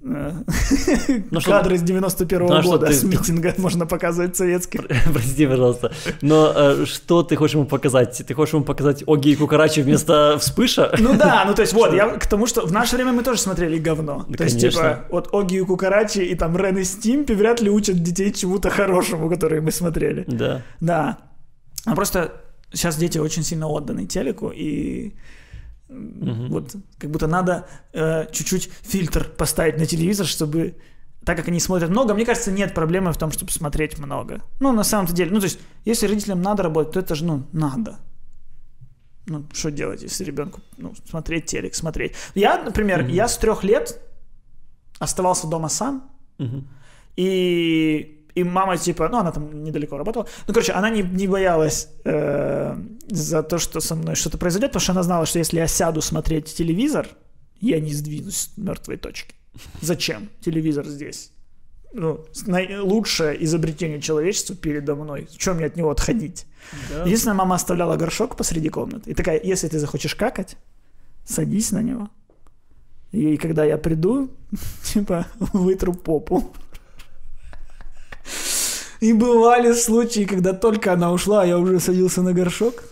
Ну, что- Кадры с 91 Ну, года ты- с митинга можно показывать советских. Прости, пожалуйста. Но э, что ты хочешь ему показать? Ты хочешь ему показать Оги и Кукарачи вместо вспыша? Ну да, ну то есть вот, я к тому, что в наше время мы тоже смотрели говно. Да, то есть, типа, вот Оги и Кукарачи и там Рен и Стимпи вряд ли учат детей чему-то хорошему, которые мы смотрели. Да. Да. А просто сейчас дети очень сильно отданы телеку, и Мгм. вот как будто надо э, чуть-чуть фильтр поставить на телевизор, чтобы так как они смотрят много, мне кажется, нет проблемы в том, чтобы смотреть много. Ну, на самом-то деле, ну, то есть, если родителям надо работать, то это же, ну, надо. Ну, что делать, если ребенку, ну, смотреть телек, смотреть. Я, например, Мгм. я с трех лет оставался дома сам, Мгм. и, и мама, типа, ну, она там недалеко работала. Ну, короче, она не, не боялась э, за то, что со мной что-то произойдет, потому что она знала, что если я сяду смотреть телевизор, я не сдвинусь с мертвой точки. Зачем телевизор здесь? Ну, лучшее изобретение человечества передо мной. Чем мне от него отходить? Да. Единственное, мама оставляла горшок посреди комнаты. И такая, если ты захочешь какать, садись на него. И когда я приду, типа, вытру попу. И бывали случаи, когда только она ушла, а я уже садился на горшок.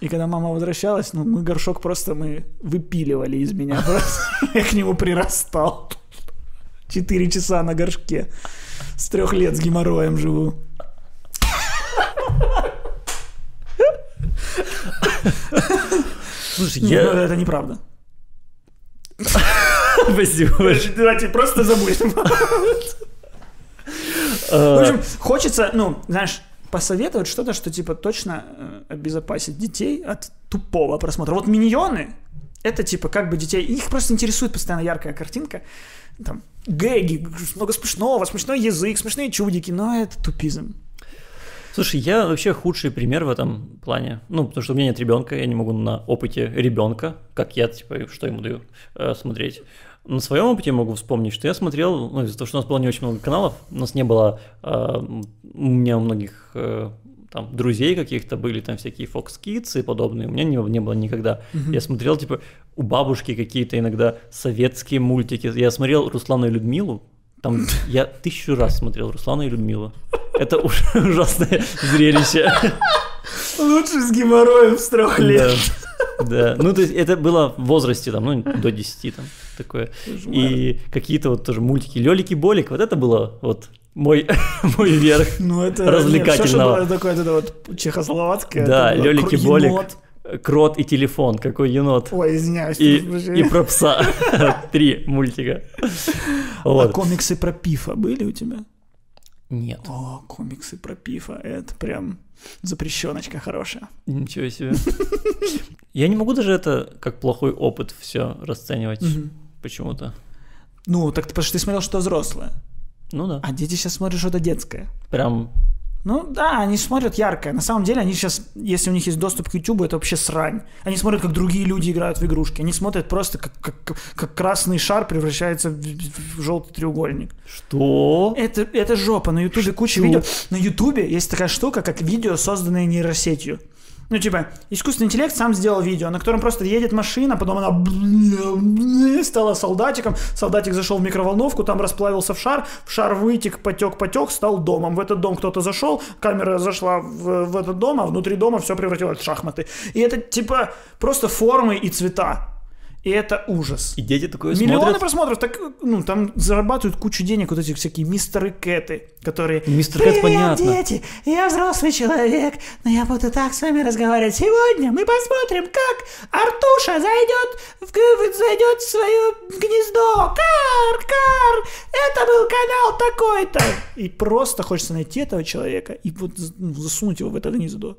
И когда мама возвращалась, ну, мы горшок просто мы выпиливали из меня. Я к нему прирастал. Четыре часа на горшке. С трех лет с геморроем живу. Слушай, Ну, я... это неправда. Спасибо. Давайте просто забудем. В Э, общем, хочется, ну, знаешь, посоветовать что-то, что типа точно э, обезопасит детей от тупого просмотра. Вот миньоны это типа как бы детей, их просто интересует постоянно яркая картинка, там гэги, много смешного, смешной язык, смешные чудики, но это тупизм. Слушай, я вообще худший пример в этом плане. Ну, потому что у меня нет ребенка, я не могу на опыте ребенка, как я, типа, что ему даю э, смотреть. На своем опыте могу вспомнить, что я смотрел, ну, из-за того, что у нас было не очень много каналов, у нас не было, э, у меня у многих э, там друзей каких-то были там всякие Fox Kids и подобные, у меня не, не было никогда. Я смотрел, типа, у бабушки какие-то иногда советские мультики. Я смотрел Руслана и Людмилу, там я тысячу раз смотрел Руслана и Людмилу. Это уж ужасное зрелище. Лучше с геморроем с трех лет. Да. Да, ну то есть это было в возрасте там, ну до 10 там такое. И какие-то вот тоже мультики, Лёлики Болик, вот это было вот мой, мой верх Ну, это развлекательного. Все, что было такое, это вот чехословацкое. Да, Лёлики Болик, енот. Крот и телефон, какой енот. Ой, извиняюсь. И, и про пса. Три мультика. А комиксы про Пифа были у тебя? Нет, О, комиксы про Пифа. Это прям запрещеночка хорошая. ничего себе. Я не могу даже это как плохой опыт все расценивать почему-то. Ну, так потому что ты смотрел что взрослое. Ну да. А дети сейчас смотрят что-то детское. Прям Ну да, они смотрят яркое. На самом деле они сейчас, если у них есть доступ к YouTube, это вообще срань. Они смотрят, как другие люди играют в игрушки. Они смотрят просто, как, как, как красный шар превращается в, в желтый треугольник. что? Это, это жопа. На куча Что? видео. На Ютубе есть такая штука, как видео, созданное нейросетью. Ну, типа, искусственный интеллект сам сделал видео, на котором просто едет машина, потом она стала солдатиком, солдатик зашел в микроволновку, там расплавился в шар, в шар вытек, потек, потек, стал домом. В этот дом кто-то зашел, камера зашла в, в этот дом, а внутри дома все превратилось в шахматы. И это, типа, просто формы и цвета. И это ужас. И дети такое Миллионы смотрят. просмотров, так, ну, там зарабатывают кучу денег вот эти всякие мистеры Кэты, которые... Мистер Кэт, «Привет, понятно. дети, я взрослый человек, но я буду так с вами разговаривать. Сегодня мы посмотрим, как Артуша зайдет в, зайдет в свое гнездо. Кар, кар, это был канал такой-то. И просто хочется найти этого человека и вот ну, засунуть его в это гнездо.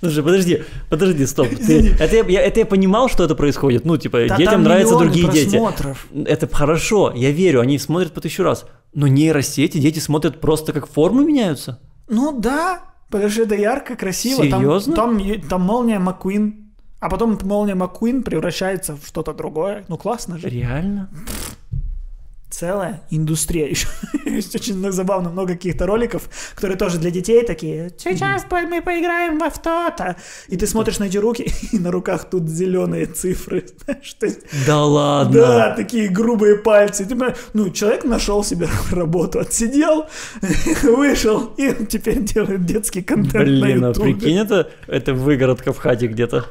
Слушай, подожди, подожди, стоп. Ты- это, я, это я понимал, что это происходит. Ну, типа, Да детям там нравятся другие дети. просмотров. Это хорошо, я верю, они смотрят по тысячу раз. Но нейросети дети смотрят просто как формы меняются. Ну да, потому что это ярко, красиво. Там- Серьезно? Там, е- там молния Маккуин. А потом молния Маккуин превращается в что-то другое. Ну классно же. Реально? Целая индустрия. Еще есть очень забавно много каких-то роликов, которые тоже для детей такие. Сейчас по- мы поиграем во что-то. И ты смотришь на эти руки, и на руках тут зеленые цифры. Есть Да ладно. Да, такие грубые пальцы. Ты ну, человек нашел себе работу, отсидел, вышел, и теперь делает детский контент Блин, на а прикинь, это, это выгородка в хате где-то.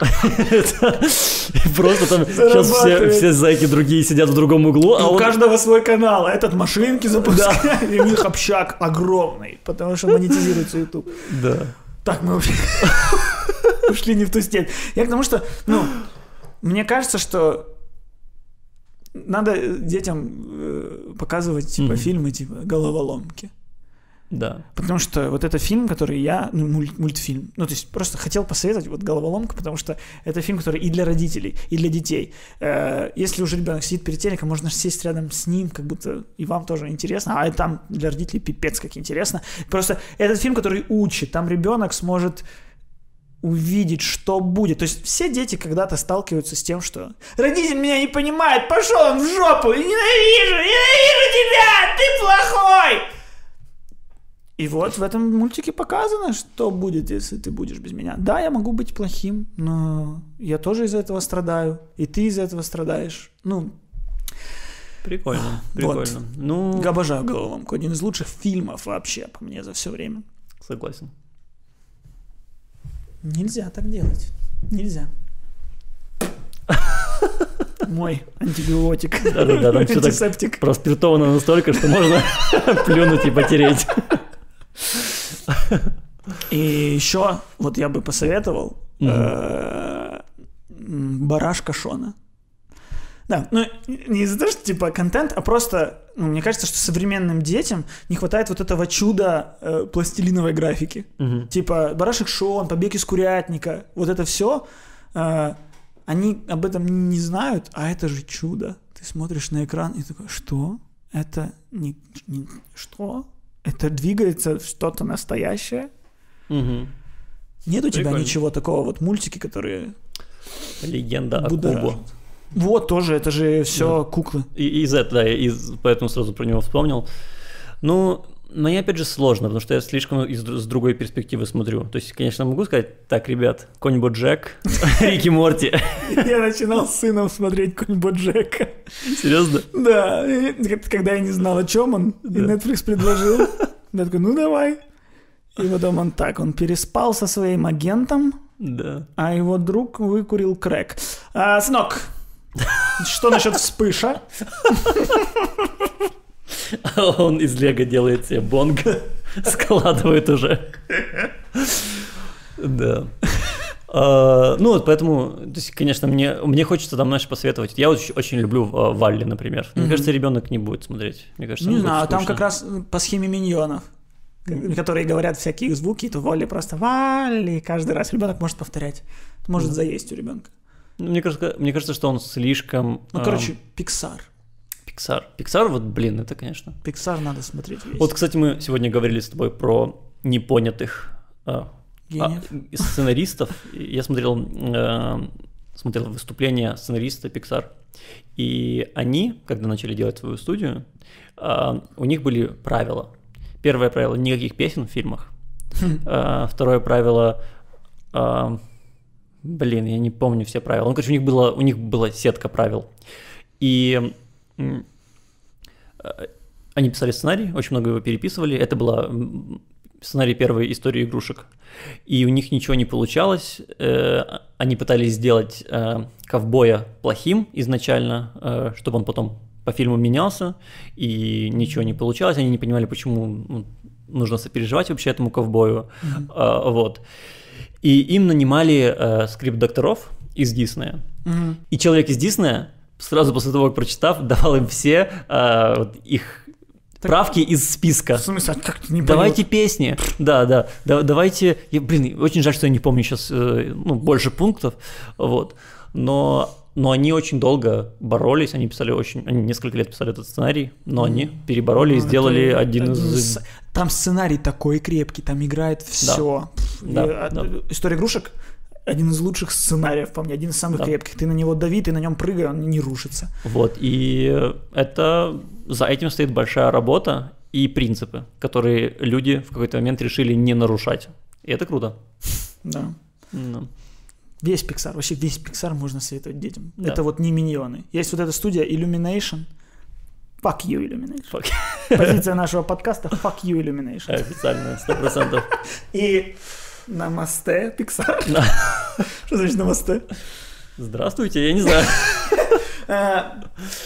Просто там сейчас все, все зайки другие сидят в другом углу, а у каждого свой канал, а этот машинки запускает, и у них общак огромный, потому что монетизируется YouTube. Да. Так, мы вообще ушли не в ту степь. Я к тому, что, ну, мне кажется, что надо детям э, показывать, типа, фильмы, типа, головоломки. Да. Потому что вот это фильм, который я, ну, муль- мультфильм, ну, то есть просто хотел посоветовать вот «Головоломка», потому что это фильм, который и для родителей, и для детей. Э, Если уже ребенок сидит перед телеком, можно сесть рядом с ним, как будто и вам тоже интересно, а там для родителей пипец как интересно. Просто этот фильм, который учит, там ребенок сможет увидеть, что будет. То есть все дети когда-то сталкиваются с тем, что родитель меня не понимает, пошел он в жопу, ненавижу, ненавижу тебя, ты плохой. И вот в этом мультике показано, что будет, если ты будешь без меня. Да, я могу быть плохим, но я тоже из-за этого страдаю, и ты из-за этого страдаешь. Ну, Прикольно, Вот. прикольно. Ну, я обожаю головоломку. Один из лучших фильмов вообще по мне за все время. согласен. Нельзя так делать. Нельзя. Мой антибиотик. Да-да-да, там всё так. Проспиртовано настолько, что можно плюнуть и потереть. И еще, вот я бы посоветовал, э, барашка Шона. Да, ну не из-за того, что типа контент, а просто, ну, мне кажется, что современным детям не хватает вот этого чуда э, пластилиновой графики. Мгм. Типа барашек Шон, побег из курятника, вот это все, они об этом не знают, а это же чудо. Ты смотришь на экран и такой, что? Это не, не- что? Это двигается в что-то настоящее? Мгм. Нет у тебя Прикольно. ничего такого, вот мультики, которые Легенда о? Кубо. Вот тоже, это же все куклы. И из этого, да, я из, поэтому сразу про него вспомнил. Ну, мне опять же сложно, потому что я слишком из, с другой перспективы смотрю. То есть, конечно, могу сказать, так, ребят, конь Джек, Рики Морти. Я начинал с сыном смотреть конь Боджека. Серьезно? Да, когда я не знал, о чем он, и. Netflix предложил. Я такой, ну давай. И потом он так, он переспал со своим агентом, Да. а его друг выкурил крэк. А, сынок, что насчет вспыша? Он из Лего делает себе бонг, складывает уже. Да. А, ну вот поэтому, то есть, конечно, мне, мне хочется там, знаешь, посоветовать. Я очень, очень люблю а, Валли, например. Мне Мгм. кажется, ребенок не будет смотреть. Мне кажется, Не знаю, там как раз по схеме миньонов, которые говорят всякие звуки, то Валли просто Валли, каждый раз ребенок может повторять. Может заесть у ребенка. Ну, Мне кажется, мне кажется, что он слишком... Ну, а, короче, Pixar. Пиксар, вот, блин, это, конечно. Pixar надо смотреть весь. Вот, кстати, мы сегодня говорили с тобой про непонятых а, Гениев. а, сценаристов. Я смотрел, э, смотрел выступление сценариста Pixar. И они, когда начали делать свою студию, а, у них были правила. Первое правило – никаких песен в фильмах. А, Второе правило а, Блин, я не помню все правила. Ну, короче, у них, было, у них была сетка правил. И э, они писали сценарий, очень много его переписывали. Это была сценарий первой истории игрушек. И у них ничего не получалось. Э, Они пытались сделать э, ковбоя плохим изначально, э, чтобы он потом по фильму менялся, и ничего не получалось. Они не понимали, почему ну, нужно сопереживать вообще этому ковбою. А, Вот. И им нанимали э, скрипт-докторов из Диснея. Мгм. И человек из Диснея, сразу после того, как прочитав, давал им все э, вот их правки из списка. В смысле, а как ты не Давайте песни. Да, да. да давайте. Я, блин, очень жаль, что я не помню сейчас ну, больше пунктов. Вот. Но, но они очень долго боролись. Они писали очень. Они несколько лет писали этот сценарий, но они перебороли и Ну, сделали это один из. Там сценарий такой крепкий, там играет все. Да, да. История игрушек один из лучших сценариев, по мне, один из самых Да. крепких. Ты на него дави, ты на нем прыгай, он не рушится. Вот. И это за этим стоит большая работа и принципы, которые люди в какой-то момент решили не нарушать. И это круто. Да. Ну, Весь Pixar, вообще весь Pixar можно советовать детям. Да. Это вот не миньоны. Есть вот эта студия Illumination. Fuck you, Illumination. Fuck. Позиция нашего подкаста Fuck you, Illumination. Официально, сто процентов. И намасте. Да. Что значит намасте? Здравствуйте, я не знаю.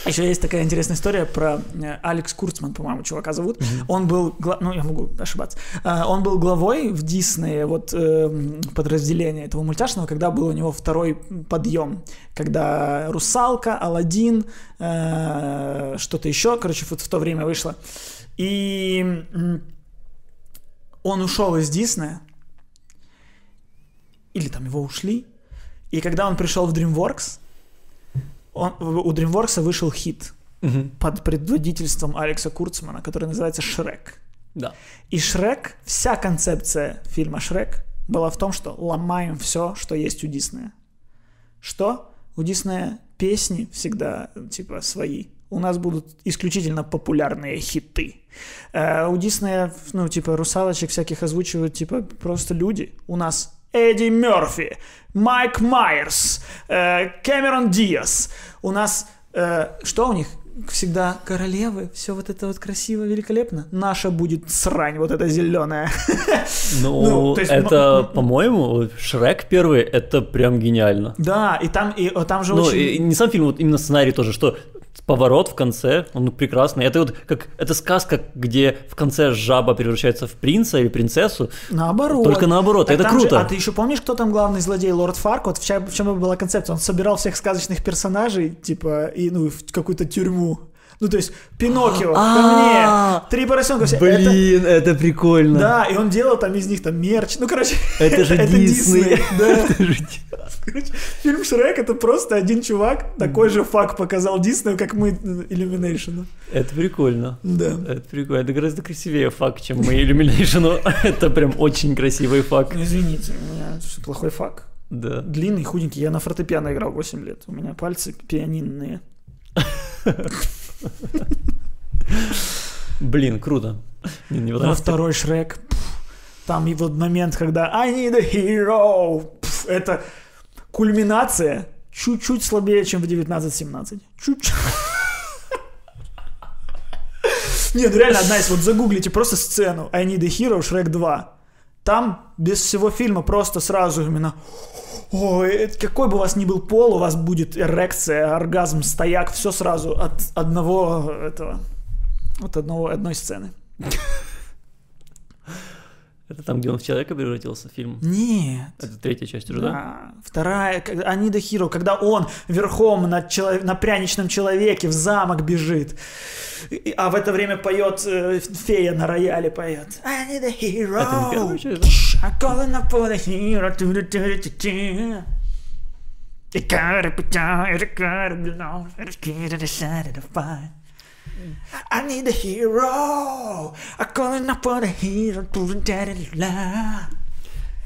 Еще есть такая интересная история про э, Алекс Курцман, по-моему, чувака зовут. Он был, ну я могу ошибаться, Э, он был главой в Диснее вот э, подразделения этого мультяшного, когда был у него второй подъем, когда Русалка, Алладин, э, что-то еще, короче, вот в то время вышло. И он ушел из Диснея, или там его ушли, и когда он пришел в DreamWorks, он, у DreamWorks вышел хит под предводительством Алекса Курцмана, который называется «Шрек». Да. И «Шрек», вся концепция фильма «Шрек» была в том, что ломаем все, что есть у Диснея. Что? У Диснея песни всегда, типа, свои. У нас будут исключительно популярные хиты. Э, у Диснея, ну, типа, русалочек всяких озвучивают, типа, просто люди. У нас Эдди Мерфи, Майк Майерс, э, Кэмерон Диас. У нас, э, что у них? Всегда королевы, все вот это вот красиво, великолепно. Наша будет срань, вот эта зеленая. Ну, Ну, есть, это, м- по-моему, Шрек первый, это прям гениально. Да, и там, и, э, там же Ну, очень... и не сам фильм, вот именно сценарий тоже, что поворот в конце, он ну, прекрасный. Это вот как, это сказка, где в конце жаба превращается в принца или принцессу. Наоборот. Только наоборот, Так это там же- круто. а ты еще помнишь, кто там главный злодей? Лорд Фарк? Вот в чем, в чем была концепция? Он собирал всех сказочных персонажей, типа, и, ну, в какую-то тюрьму. Ну, то есть, Пиноккио, ко А, мне, три поросенка, все. Блин, это прикольно. да, и он делал там из них там мерч. Ну, короче, Это же Дисней. Да. Короче, фильм Шрек это просто один чувак, такой же факт показал Диснею, как мы Illumination. Это прикольно. Да. Это прикольно. Это гораздо красивее факт, чем мы Illumination. Это прям очень красивый факт. Ну, извините, у меня плохой факт. Да. Длинный, худенький. Я на фортепиано играл 8 лет. У меня пальцы пианинные. Блин, круто. Не, не Но понравился? второй Шрек, там и вот момент, когда I need a hero, пф, это кульминация чуть-чуть слабее, чем в 1917. Чуть-чуть. Не, ну реально одна из, вот загуглите просто сцену I Need a Hero Shrek 2. Там без всего фильма просто сразу именно Ой, какой бы у вас ни был пол, у вас будет эрекция, оргазм, стояк, все сразу от одного этого, от одного, одной сцены. Это там, где он в человека превратился, фильм? Нет. Это третья часть уже, да? Да. Вторая, когда- Анида Хиро, когда он верхом на, чело- на пряничном человеке в замок бежит, И- а в это время поет э, фея на рояле поет. A hero. Это не первая часть, да? I'm calling up for the hero. Ту-ду-ту-ду-ту-ту. It gotta be done, it gotta be known, it's good to decide to find. I need a hero. I'm calling up for the hero.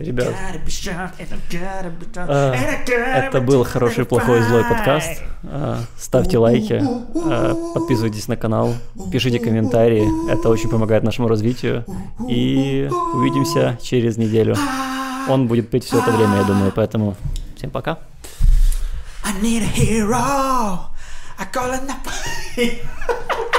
Ребят, done, А, and I gotta это был хороший, to плохой, злой подкаст. А, Ставьте лайки, а, подписывайтесь на канал, пишите комментарии. Это очень помогает нашему развитию. И увидимся через неделю. Он будет петь все это время, я думаю, поэтому всем пока. I need a hero. Encore là, n'a.